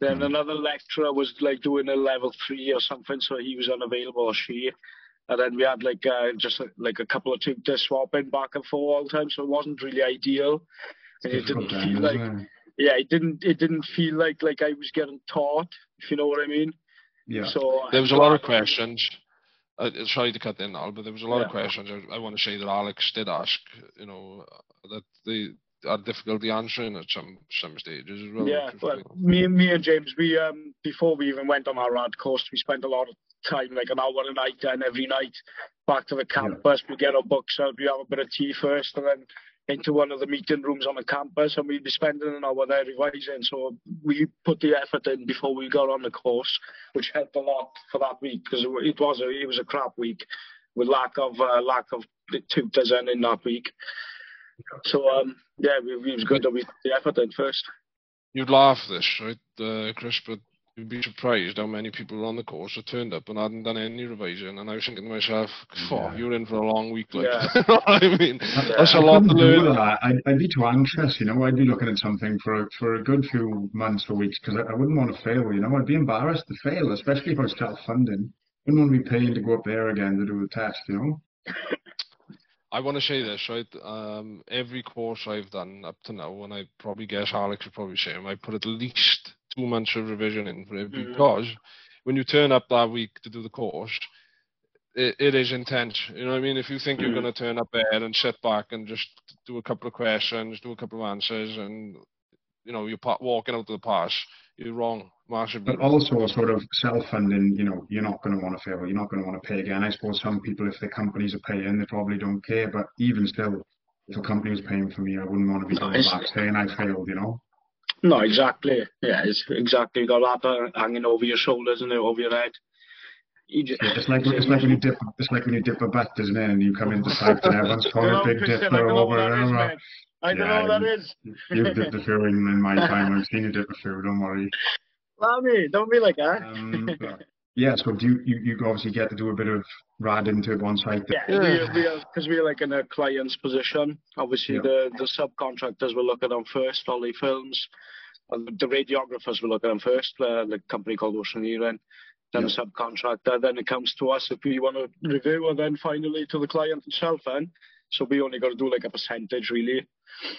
S2: Then
S1: Mm.
S2: another lecturer was like doing a level three or something, so he was unavailable or she. And then we had like uh, just uh, like a couple of tutors swapping back and forth all the time, so it wasn't really ideal. And it didn't
S1: difficult
S2: feel like
S1: it?
S2: yeah, it didn't it didn't feel like like I was getting taught, if you know what I mean.
S1: Yeah.
S2: So
S3: There was a lot of questions. Uh, sorry to cut in, Al, but there was a lot of questions. I, I want to say that Alex did ask, you know, that they had difficulty answering at some some stages as well.
S2: Yeah,
S3: which was
S2: well, me and me and James, we um before we even went on our rad course, we spent a lot of time, like an hour a night, and every night back to the campus. We get our books out, we have a bit of tea first, and then into one of the meeting rooms on the campus, and we'd be spending an hour there revising. So we put the effort in before we got on the course, which helped a lot for that week because it was a it was a crap week with lack of uh, lack of tutors in that week. So um yeah, we, was good that we put the effort in first.
S3: You'd laugh this, right, uh, Chris, but you'd be surprised how many people on the course had turned up and hadn't done any revision. And I was thinking to myself, "Fuck,
S1: Yeah.
S3: you're in for a long week, like."
S2: Yeah.
S3: you know what I mean? That's a
S1: I
S3: lot to
S1: couldn't do
S3: learn.
S1: that. I'd, I'd be too anxious, you know. I'd be looking at something for a, for a good few months or weeks because I, I wouldn't want to fail, you know. I'd be embarrassed to fail, especially if I was self-funding. Wouldn't want to be paying to go up there again to do the test, you know.
S3: I want to say this, right? Um, every course I've done up to now, and I probably guess Alex would probably say, I put at least two months of revision in for it mm-hmm. because when you turn up that week to do the course, it, it is intense. You know what I mean? If you think mm-hmm. you're going to turn up there and sit back and just do a couple of questions, do a couple of answers, and you know you're walking out to the pass, you're wrong.
S1: Marshall But also a sort of self-funding, you know, you're not going to want to fail. You're not going to want to pay again. I suppose some people, if their companies are paying, they probably don't care. But even still, if a company was paying for me, I wouldn't want to be going back saying I failed, you know?
S2: No, exactly. Yeah, it's exactly. You got that hanging over your shoulders and over your head.
S1: Just, yeah, it's like it's like when you dip it's like when you dip a bat, isn't it? And you come into sight and everyone's calling a big dip over.
S2: over. I don't yeah, know what that is.
S1: You've dipped the food in my time. I've seen you dip the food. Don't worry.
S2: Love me. Don't be like that. Um,
S1: yeah, so do you, you, you obviously get to do a bit of rad into one site?
S2: Yeah, because we, we, we are like in a client's position. Obviously, yeah. the, the subcontractors will look at them first, all the films. And the radiographers will look at them first, uh, the company called Oceaneering, then yeah. the subcontractor. Then it comes to us if we want to review, and then finally to the client himself. Then so we only got to do like a percentage, really.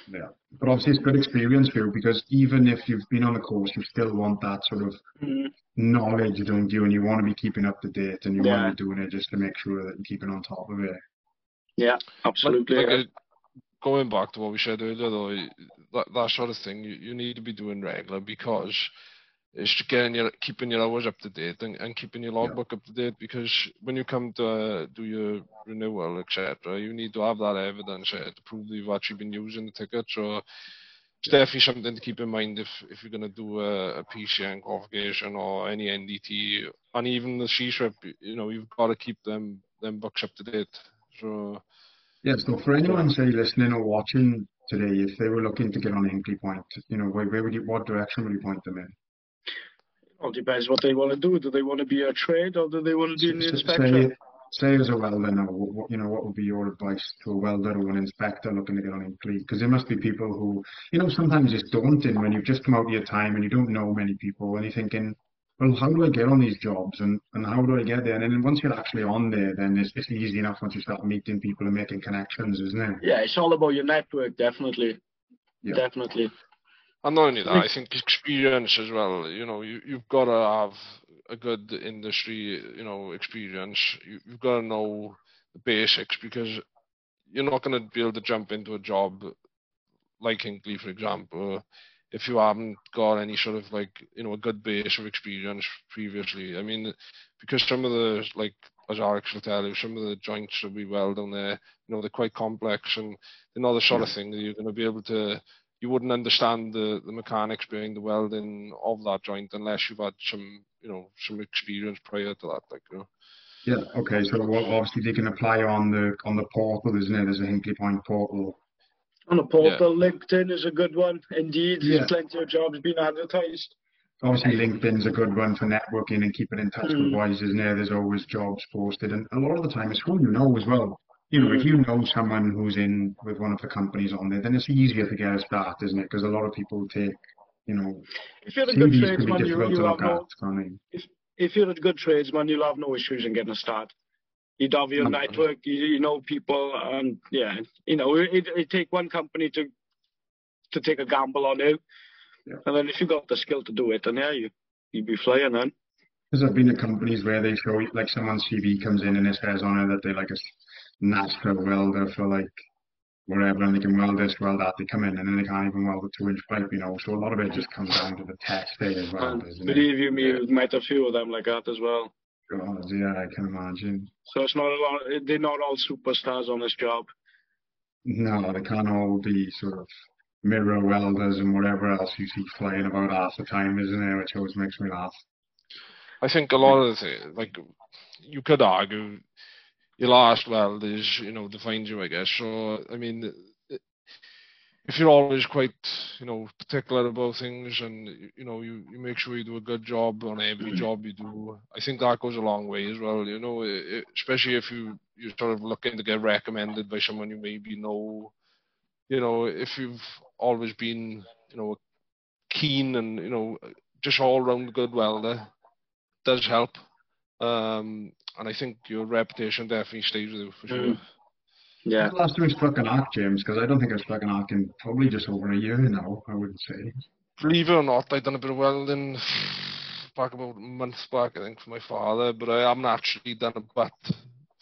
S1: Yeah, but obviously it's good experience for you because even if you've been on a course, you still want that sort of mm. knowledge, don't you? And you want to be keeping up to date, and you yeah. want to be doing it just to make sure that you're keeping on top of it.
S2: Yeah, absolutely. Like, like,
S3: going back to what we said earlier, though, that, that sort of thing you, you need to be doing regular because is getting your keeping your hours up to date and, and keeping your logbook yeah. up to date because when you come to uh, do your renewal etc you need to have that evidence uh, to prove that you've actually been using the ticket so it's definitely something to keep in mind if, if you're going to do a, a PCN qualification or any NDT and even the C-SWIP you know you've got to keep them them books up to date. So
S1: yeah so for anyone say listening or watching today if they were looking to get on Hinkley Point you know where, where would you what direction would you point them in
S2: all depends what they want to do. Do they want to be a trade or do they want to do an inspection?
S1: Say, say as a welder now, what, you know, what would be your advice to a welder or an inspector looking to get on in Hinkley? Because there must be people who, you know, sometimes it's daunting when you've just come out of your time and you don't know many people and you're thinking, well, how do I get on these jobs and, and how do I get there? And then once you're actually on there, then it's, it's easy enough once you start meeting people and making connections, isn't it?
S2: Yeah, it's all about your network, definitely. Yeah. Definitely.
S3: And not only that, I think experience as well. You know, you you've got to have a good industry, you know, experience. You, you've got to know the basics because you're not going to be able to jump into a job like Hinkley, for example, if you haven't got any sort of like you know a good base of experience previously. I mean, because some of the like as Alex will tell you, some of the joints that we weld on there, you know, they're quite complex and they're not the sort of thing that you're going to be able to you wouldn't understand the, the mechanics behind the welding of that joint unless you've had some, you know, some experience prior to that, like, you know.
S1: Yeah, okay, so obviously they can apply on the on the portal, isn't it? There's a Hinkley Point portal.
S2: On the portal, yeah. LinkedIn is a good one. Indeed, there's plenty of jobs being advertised.
S1: Obviously, LinkedIn's a good one for networking and keeping in touch mm. with boys, isn't there? There's always jobs posted, and a lot of the time it's who you know as well you know, if mm. you know someone who's in with one of the companies on there, then it's easier to get a start, isn't it? Because a lot of people take, you know,
S2: if you're a good tradesman, you, you have no, if, if you're a good tradesman, you'll have no issues in getting a start. You'd have your no. network, you, you, know people, and yeah, you know, it, it take one company to to take a gamble on you, yeah. and then if you got the skill to do it, then yeah, you you'd be flying then.
S1: Because I've been to companies where they show like someone's CV comes in and it says on it that they like a natural welder for like wherever and they can weld this, weld that, they come in and then they can't even weld a two inch pipe, you know. So a lot of it just comes down to the test day as well.
S2: Believe you me, we met a few of them like that as well.
S1: God, yeah, I can imagine.
S2: So it's not a lot they're not all superstars on this job.
S1: No, they can't all be sort of mirror welders and whatever else you see flying about half the time, isn't it? Which always makes me laugh.
S3: I think a lot of the like you could argue your last weld is, you know, defines you, I guess. So, I mean, if you're always quite, you know, particular about things and, you know, you, you make sure you do a good job on every mm. job you do, I think that goes a long way as well, you know, especially if you, you're sort of looking to get recommended by someone you maybe know, you know, if you've always been, you know, keen and, you know, just all round good welder does help. Um, and I think your reputation definitely stays with you for sure. Mm.
S2: Yeah.
S1: Last time I struck an arc, James, because I don't think I've struck an arc in probably just over a year now, I would say.
S3: Believe it or not, I've done a bit of welding back about a month back, I think, for my father, but I haven't actually done a butt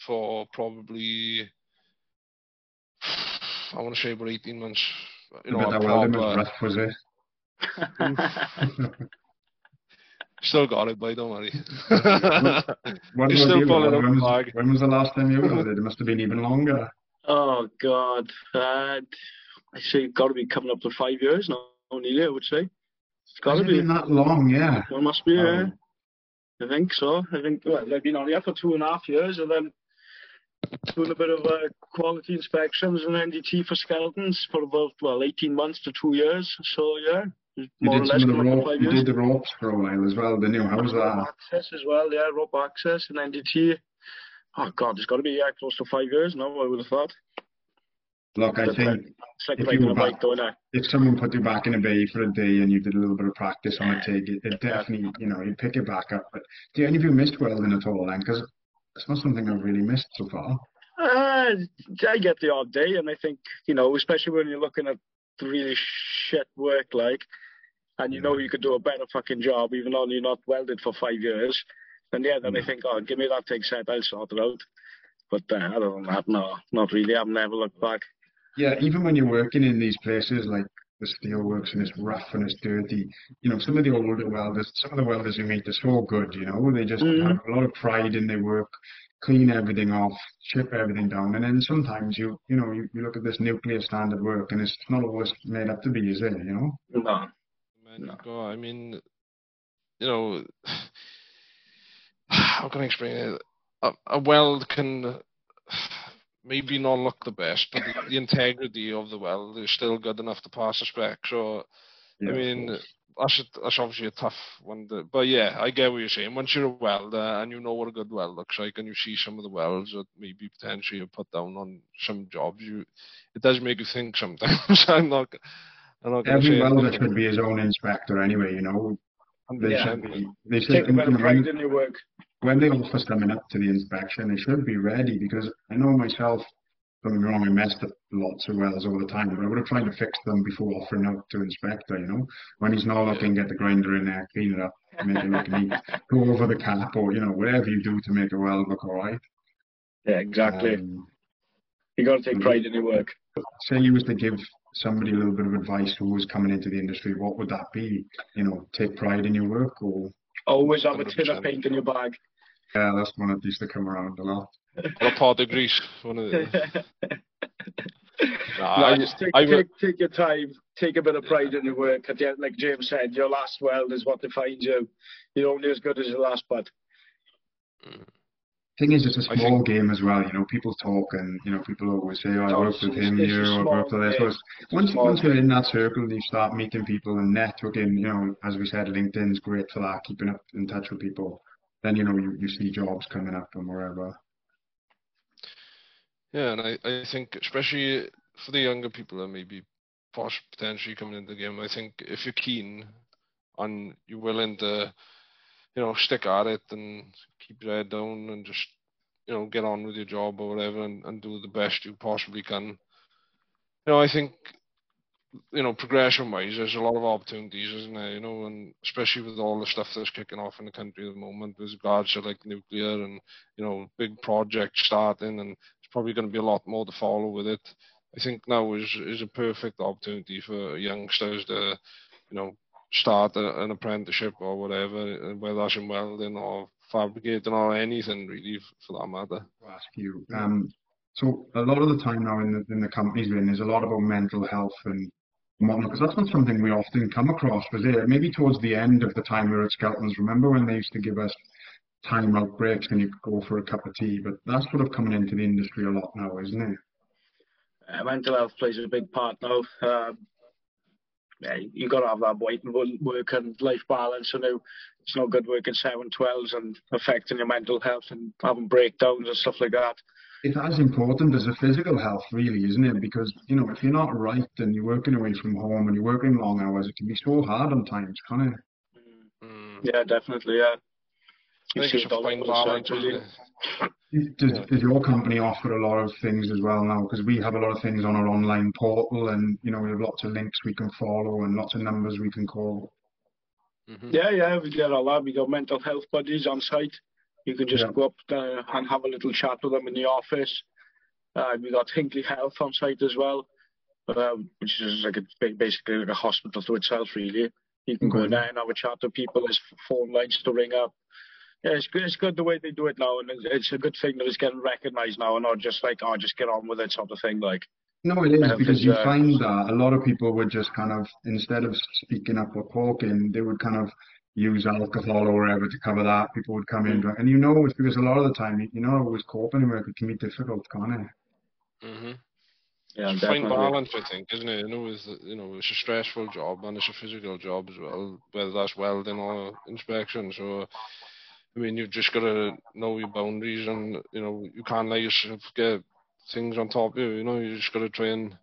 S3: for probably, I want to say about 18 months. You know,
S1: but that welding was rough, was it?
S3: Still got it, but don't worry.
S1: what
S3: You're still
S1: you?
S3: pulling up
S1: when,
S3: the
S1: was,
S3: flag.
S1: when was the last time you welded? It must have been even longer.
S2: Oh God, uh, I say it's got to be coming up to five years now. Nearly, I would say. It's got to
S1: it
S2: be.
S1: been that long, yeah.
S2: Well, must be. Yeah. I think so. I think well, they've been on here for two and a half years, and then doing a bit of uh, quality inspections and NDT for Skeltons for about well 18 months to two years. So yeah,
S1: You did some of the
S2: coming up to
S1: rope, you did the ropes for a while as well, didn't you? How was that?
S2: access as well, yeah, rope access and NDT. Oh God, it's got to be yeah, close to five years now. I would have thought.
S1: Look, I think
S2: like
S1: if you
S2: a
S1: were
S2: bike,
S1: back- if someone put you back in a bay for a day and you did a little bit of practice on a TIG, it, it definitely, you know, you'd pick it back up. But do any of you missed welding at all then? Because it's not something I've really missed so far.
S2: Uh, I get the odd day, and I think you know, especially when you're looking at really shit work, like, and you know you could do a better fucking job, even though you're not welded for five years. And yeah, then I think, oh, give me that TIG set, I'll sort it out. But uh, other than that, no, not really. I've never looked back.
S1: Yeah, even when you're working in these places like the steelworks and it's rough and it's dirty, you know, some of the older welders, some of the welders you meet are so good, you know, they just
S2: Mhm.
S1: have a lot of pride in their work, clean everything off, chip everything down. And then sometimes you, you know, you, you look at this nuclear standard work and it's not always made up to be, is it, you know?
S2: No.
S3: Man,
S2: No.
S3: go. I mean, you know, how can I explain it? A, a weld can maybe not look the best, but the, the integrity of the weld is still good enough to pass the spec. So,
S1: Yeah,
S3: I mean, that's a, that's obviously a tough one. To, but yeah, I get what you're saying. Once you're a welder and you know what a good weld looks like, and you see some of the welds that maybe potentially you put down on some jobs, you it does make you think sometimes. I'm not. I'm
S1: Every
S3: say
S1: welder should be his own inspector anyway, you know. They
S2: Yeah.
S1: should be. They should,
S2: Take a
S1: and,
S2: bit
S1: you
S2: of
S1: know, when-
S2: pride in your work.
S1: when they offer something up to the inspection, they should be ready because I know myself, don't get me wrong, I messed up lots of wells all the time, but I would have tried to fix them before offering out to inspector, you know. When he's not looking, get the grinder in there, clean it up, make it look neat, go over the cap or, you know, whatever you do to make a well look all right.
S2: Yeah, exactly.
S1: Um,
S2: you got to take pride in your work.
S1: say you was to give somebody a little bit of advice who was coming into the industry, what would that be? You know, take pride in your work or,
S2: Always have a tin of paint in your bag.
S1: yeah, that's one that used to come around a lot.
S3: Or a pot of grease. One of the, Nah,
S2: no,
S3: I,
S2: just take,
S3: I will-
S2: take, take your time, take a bit of pride in your work. At the end, like James said, your last weld is what defines you. You're only as good as your last putt.
S1: Thing is, it's a small game as well. You know, people talk and you know people always say, "Oh, I worked with him here, or I worked with this." Once once you're in that circle, and you start meeting people and networking. You know, as we said, LinkedIn's great for that, keeping up in touch with people. Then you know you, you see jobs coming up and wherever.
S3: Yeah, and I, I think especially for the younger people that maybe poss- potentially coming into the game, I think if you're keen and you're willing to, you know, stick at it and keep your head down and just, you know, get on with your job or whatever and, and do the best you possibly can. You know, I think, you know, progression wise, there's a lot of opportunities, isn't there? You know, and especially with all the stuff that's kicking off in the country at the moment with regards to like nuclear and, you know, big projects starting and it's probably going to be a lot more to follow with it. I think now is is a perfect opportunity for youngsters to, you know, start a, an apprenticeship or whatever, whether that's in welding or fabricating or anything really f- for that matter.
S1: to ask you. Um, so a lot of the time now in the in the companies we're in, there's a lot about mental health and whatnot, because that's not something we often come across. Was there maybe towards the end of the time we were at Skeltons? Remember when they used to give us time out breaks and you could go for a cup of tea? But that's sort of coming into the industry a lot now, isn't it?
S2: Uh, mental health plays a big part now. Um, yeah, you got to have that weight and work and life balance. So now it's no good working seven twelves and affecting your mental health and having breakdowns and stuff like that.
S1: It's as important as the physical health, really, isn't it? Because you know, if you're not right and you're working away from home and you're working long hours, it can be so hard on times, can't it?
S3: Mm.
S2: Yeah, definitely. Yeah.
S3: I think
S2: see
S3: it's
S2: it
S3: a
S2: all
S3: fine
S2: over the
S3: balance,
S2: side,
S3: isn't
S2: really.
S3: it?
S1: Does, does your company offer a lot of things as well now? Because we have a lot of things on our online portal, and you know we have lots of links we can follow and lots of numbers we can call.
S2: Mm-hmm. Yeah, yeah, we get all that. We got mental health buddies on site. You can just yeah. go up uh, and have a little chat with them in the office. Uh, we got Hinkley Health on site as well, uh, which is like a, basically like a hospital to itself, really. You can okay. go there and have a chat to people. There's phone lines to ring up yeah, it's good. It's good the way they do it now, and it's a good thing that it's getting recognised now, and not just like, oh, just get on with it sort of thing. Like,
S1: no, it is because you uh, find that a lot of people would just kind of instead of speaking up or talking, they would kind of use alcohol or whatever to cover that. People would come in, mm-hmm. and you know, it's because a lot of the time, you know, always coping with it can be difficult, can't
S3: it? Mm-hmm. Yeah, it's fine balance, I think, isn't it? You know, it's you know, it's a stressful job and it's a physical job as well, whether that's welding or inspection. So I mean, you've just got to know your boundaries, and you know you can't let yourself get things on top of you. You know, you just got to try and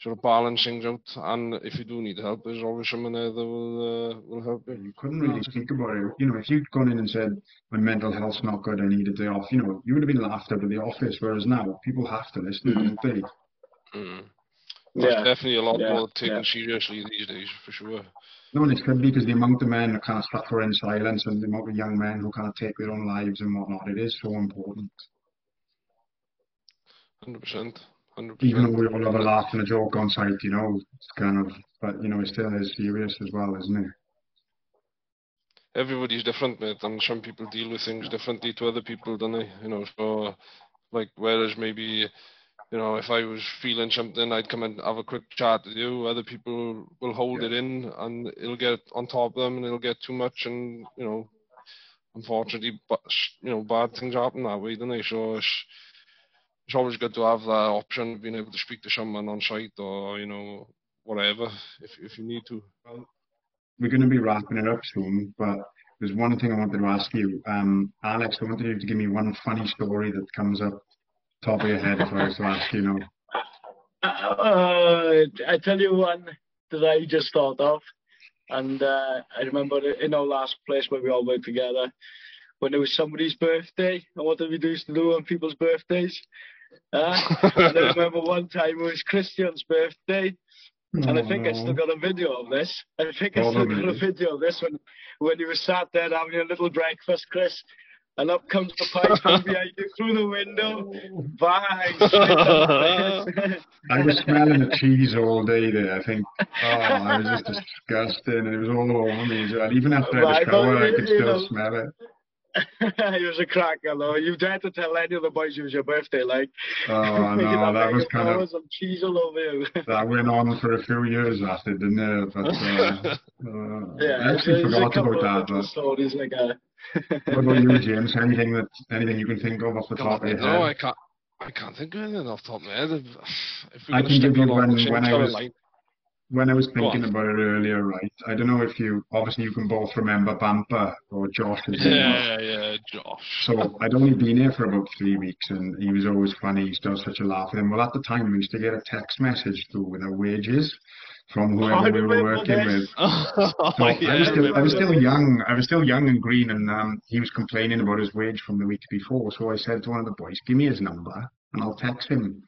S3: sort of balance things out. And if you do need help, there's always someone there that will uh, will help you.
S1: You couldn't really think about it. You know, if you'd gone in and said, "My mental health's not good, I need a day off," you know, you would have been laughed out of the office. Whereas now, people have to listen, mm-hmm. don't they?
S3: Mm. There's yeah. definitely a lot yeah. more taken yeah. seriously these days, for sure.
S1: No, and it could be because the amount of men kind of suffer in silence and the amount of young men who kind of take their own lives and whatnot, it is so important.
S3: 100%. 100%.
S1: Even though we all have a laugh and a joke on site, you know, it's kind of, but you know, it still is serious as well, isn't it?
S3: Everybody's different, mate, and some people deal with things differently to other people, don't they? You know, so like whereas maybe you know, if I was feeling something, I'd come and have a quick chat with you. Other people will hold yeah. it in, and it'll get on top of them, and it'll get too much, and you know, unfortunately, but you know, bad things happen that way, don't they? So it's, it's always good to have that option of being able to speak to someone on site or you know, whatever, if if you need to.
S1: We're going to be wrapping it up soon, but there's one thing I wanted to ask you, um, Alex. I wanted you to give me one funny story that comes up top of your head if I was to ask you know?
S2: Uh, I tell you one that I just thought of, and uh, I remember in our last place where we all worked together, when it was somebody's birthday, and what did we used to do on people's birthdays? Uh, and I remember one time it was Christian's birthday, and I think I still got a video of this. I think I still got a video of this when when you were sat there having a little breakfast, Chris, and up comes the pipe from behind you through the window. Bang!
S1: I was smelling the cheese all day there. I think, oh, it was just disgusting. And it was all over me. Even after I had shower, I could still smell it.
S2: it was a cracker though. You dared to tell any of the boys it was your birthday, like.
S1: Oh no, that was kind of.
S2: Some cheese all over you.
S1: that went on for a few years after, didn't it? But uh, uh, yeah, I actually forgot about that. But...
S2: Stories like a. Uh,
S1: what about you, James? Anything that anything you can think of off the top of your head?
S3: No, I can't. I can't think of anything off the top of my head. If,
S1: I can give you one when I was when I was thinking about it earlier, right? I don't know if you obviously you can both remember Bamper or Josh.
S3: Yeah, yeah, Josh.
S1: So I'd only been here for about three weeks, and he was always funny. He does such a laugh with him. Well, at the time, we used to get a text message through with our wages from whoever we were working with. So yeah, I was still I, I was still young. I was still young and green, and um, he was complaining about his wage from the week before. So I said to one of the boys, "Give me his number, and I'll text him."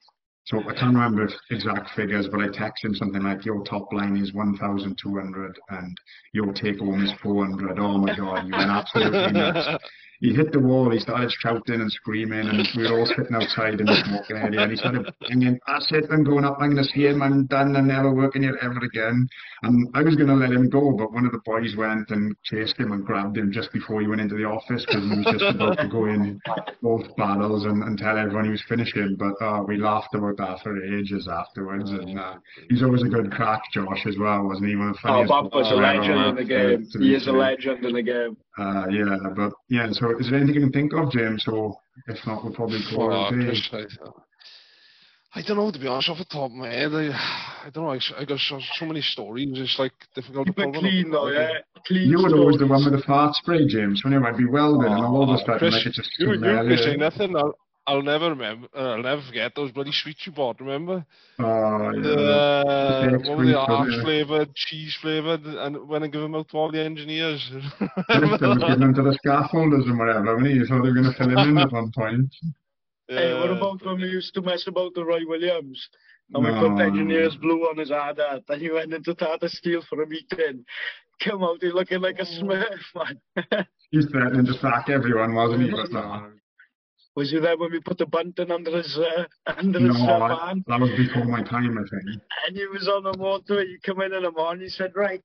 S1: So I can't remember exact figures, but I texted him something like, "Your top line is 1,200, and your take home is 400." Oh my God, you went absolutely nuts. he hit the wall, he started shouting and screaming, and we were all sitting outside in the smoking area, and he started banging, I said I'm going up, I'm going to see him, I'm done, I'm never working here ever again. And I was going to let him go, but one of the boys went and chased him and grabbed him just before he went into the office, because he was just about to go in both battles and, and tell everyone he was finishing, but uh, we laughed about that for ages afterwards, and uh, he's always a good crack, Josh, as well, wasn't he? One of the
S2: funniest oh, Bob was a legend in the game. He is a legend in the game.
S1: Uh, yeah, but yeah, so is there anything you can think of, James? Or if not, we'll probably call oh, it
S3: I don't know, to be honest, off the top of my head. I, I don't know, I, I got so, so many stories, it's like difficult
S2: Keep
S3: to pull
S2: clean, though, yeah. Clean
S1: you were always the one with the fart spray, James, when I'd be welding oh, and all the oh, stuff,
S3: Chris,
S1: like it just
S3: you, you, you say nothing. I'll, I'll never remember. Uh, I'll never forget those bloody sweets you bought. Remember?
S1: Oh, yeah.
S3: The, uh,
S1: The
S3: what were they?
S1: wasn't
S3: flavored, cheese flavored, and when I give them out to all the engineers.
S1: Just was giving them to the scaffolders and whatever, wasn't he? So they were going to fill them in at one point.
S2: Hey, what about when we used to mess about the Roy Williams? And we
S1: No.
S2: put engineers blue on his adder, then he went into Tata Steel for a meeting. Come out, he looking like a smurf, man.
S1: He's threatening to sack everyone, wasn't he? But no,
S2: Was you there when we put the bunting under his uh, under his uh, van?
S1: that was before my time, I think.
S2: And he was on the motorway. You come in in the morning. He said, "Right,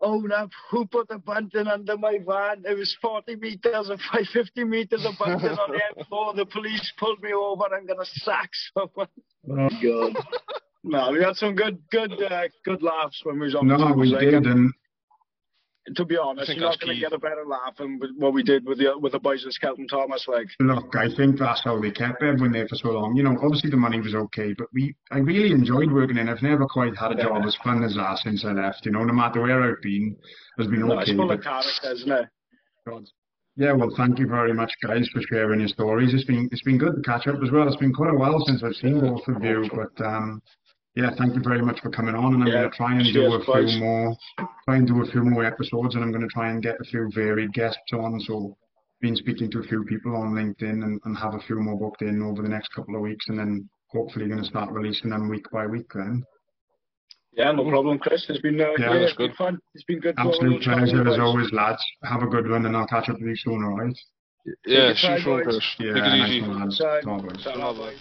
S2: own up. Who put the bunting under my van? It was 40 meters and 50 meters of bunting on the M4. The police pulled me over. I'm gonna sack someone."
S1: Oh,
S2: God. No, we had some good, good, uh, good laughs when we was on.
S1: no,
S2: the
S1: we did, and
S2: To be honest, you're not going to get a better laugh than what we did with the with the boys at Skelton Thomas. Like,
S1: Look, I think that's how they kept everyone there for so long. You know, obviously the money was okay, but we I really enjoyed working in. I've never quite had a job as fun as that since I left. You know, no matter where I've been, has been
S2: no, it's
S1: okay.
S2: full
S1: But
S2: of characters, isn't it?
S1: God. Yeah, well, thank you very much, guys, for sharing your stories. It's been it's been good to catch up as well. It's been quite a while since I've seen both of you, but um, yeah, thank you very much for coming on. And I'm
S2: Yeah,
S1: going to try and do a
S2: boys.
S1: few more, try and do a few more episodes, and I'm going to try and get a few varied guests on. So, been speaking to a few people on LinkedIn, and, and have a few more booked in over the next couple of weeks, and then hopefully going to start releasing them week by week. Then,
S2: Yeah, no problem, Chris. It's been uh,
S1: Yeah,
S2: yeah,
S3: that's
S2: it's been
S3: good.
S2: fun. It's been good. to
S1: absolute
S2: all chat with you
S1: pleasure as always, lads. Have a good one, and I'll catch up with you soon. All right?
S3: Yeah,
S2: Take
S3: see you soon. Chris.
S1: Yeah,
S3: Take it
S1: nice
S3: easy.
S1: one, lads.
S2: Bye.
S1: Bye, boys.
S2: Bye, bye.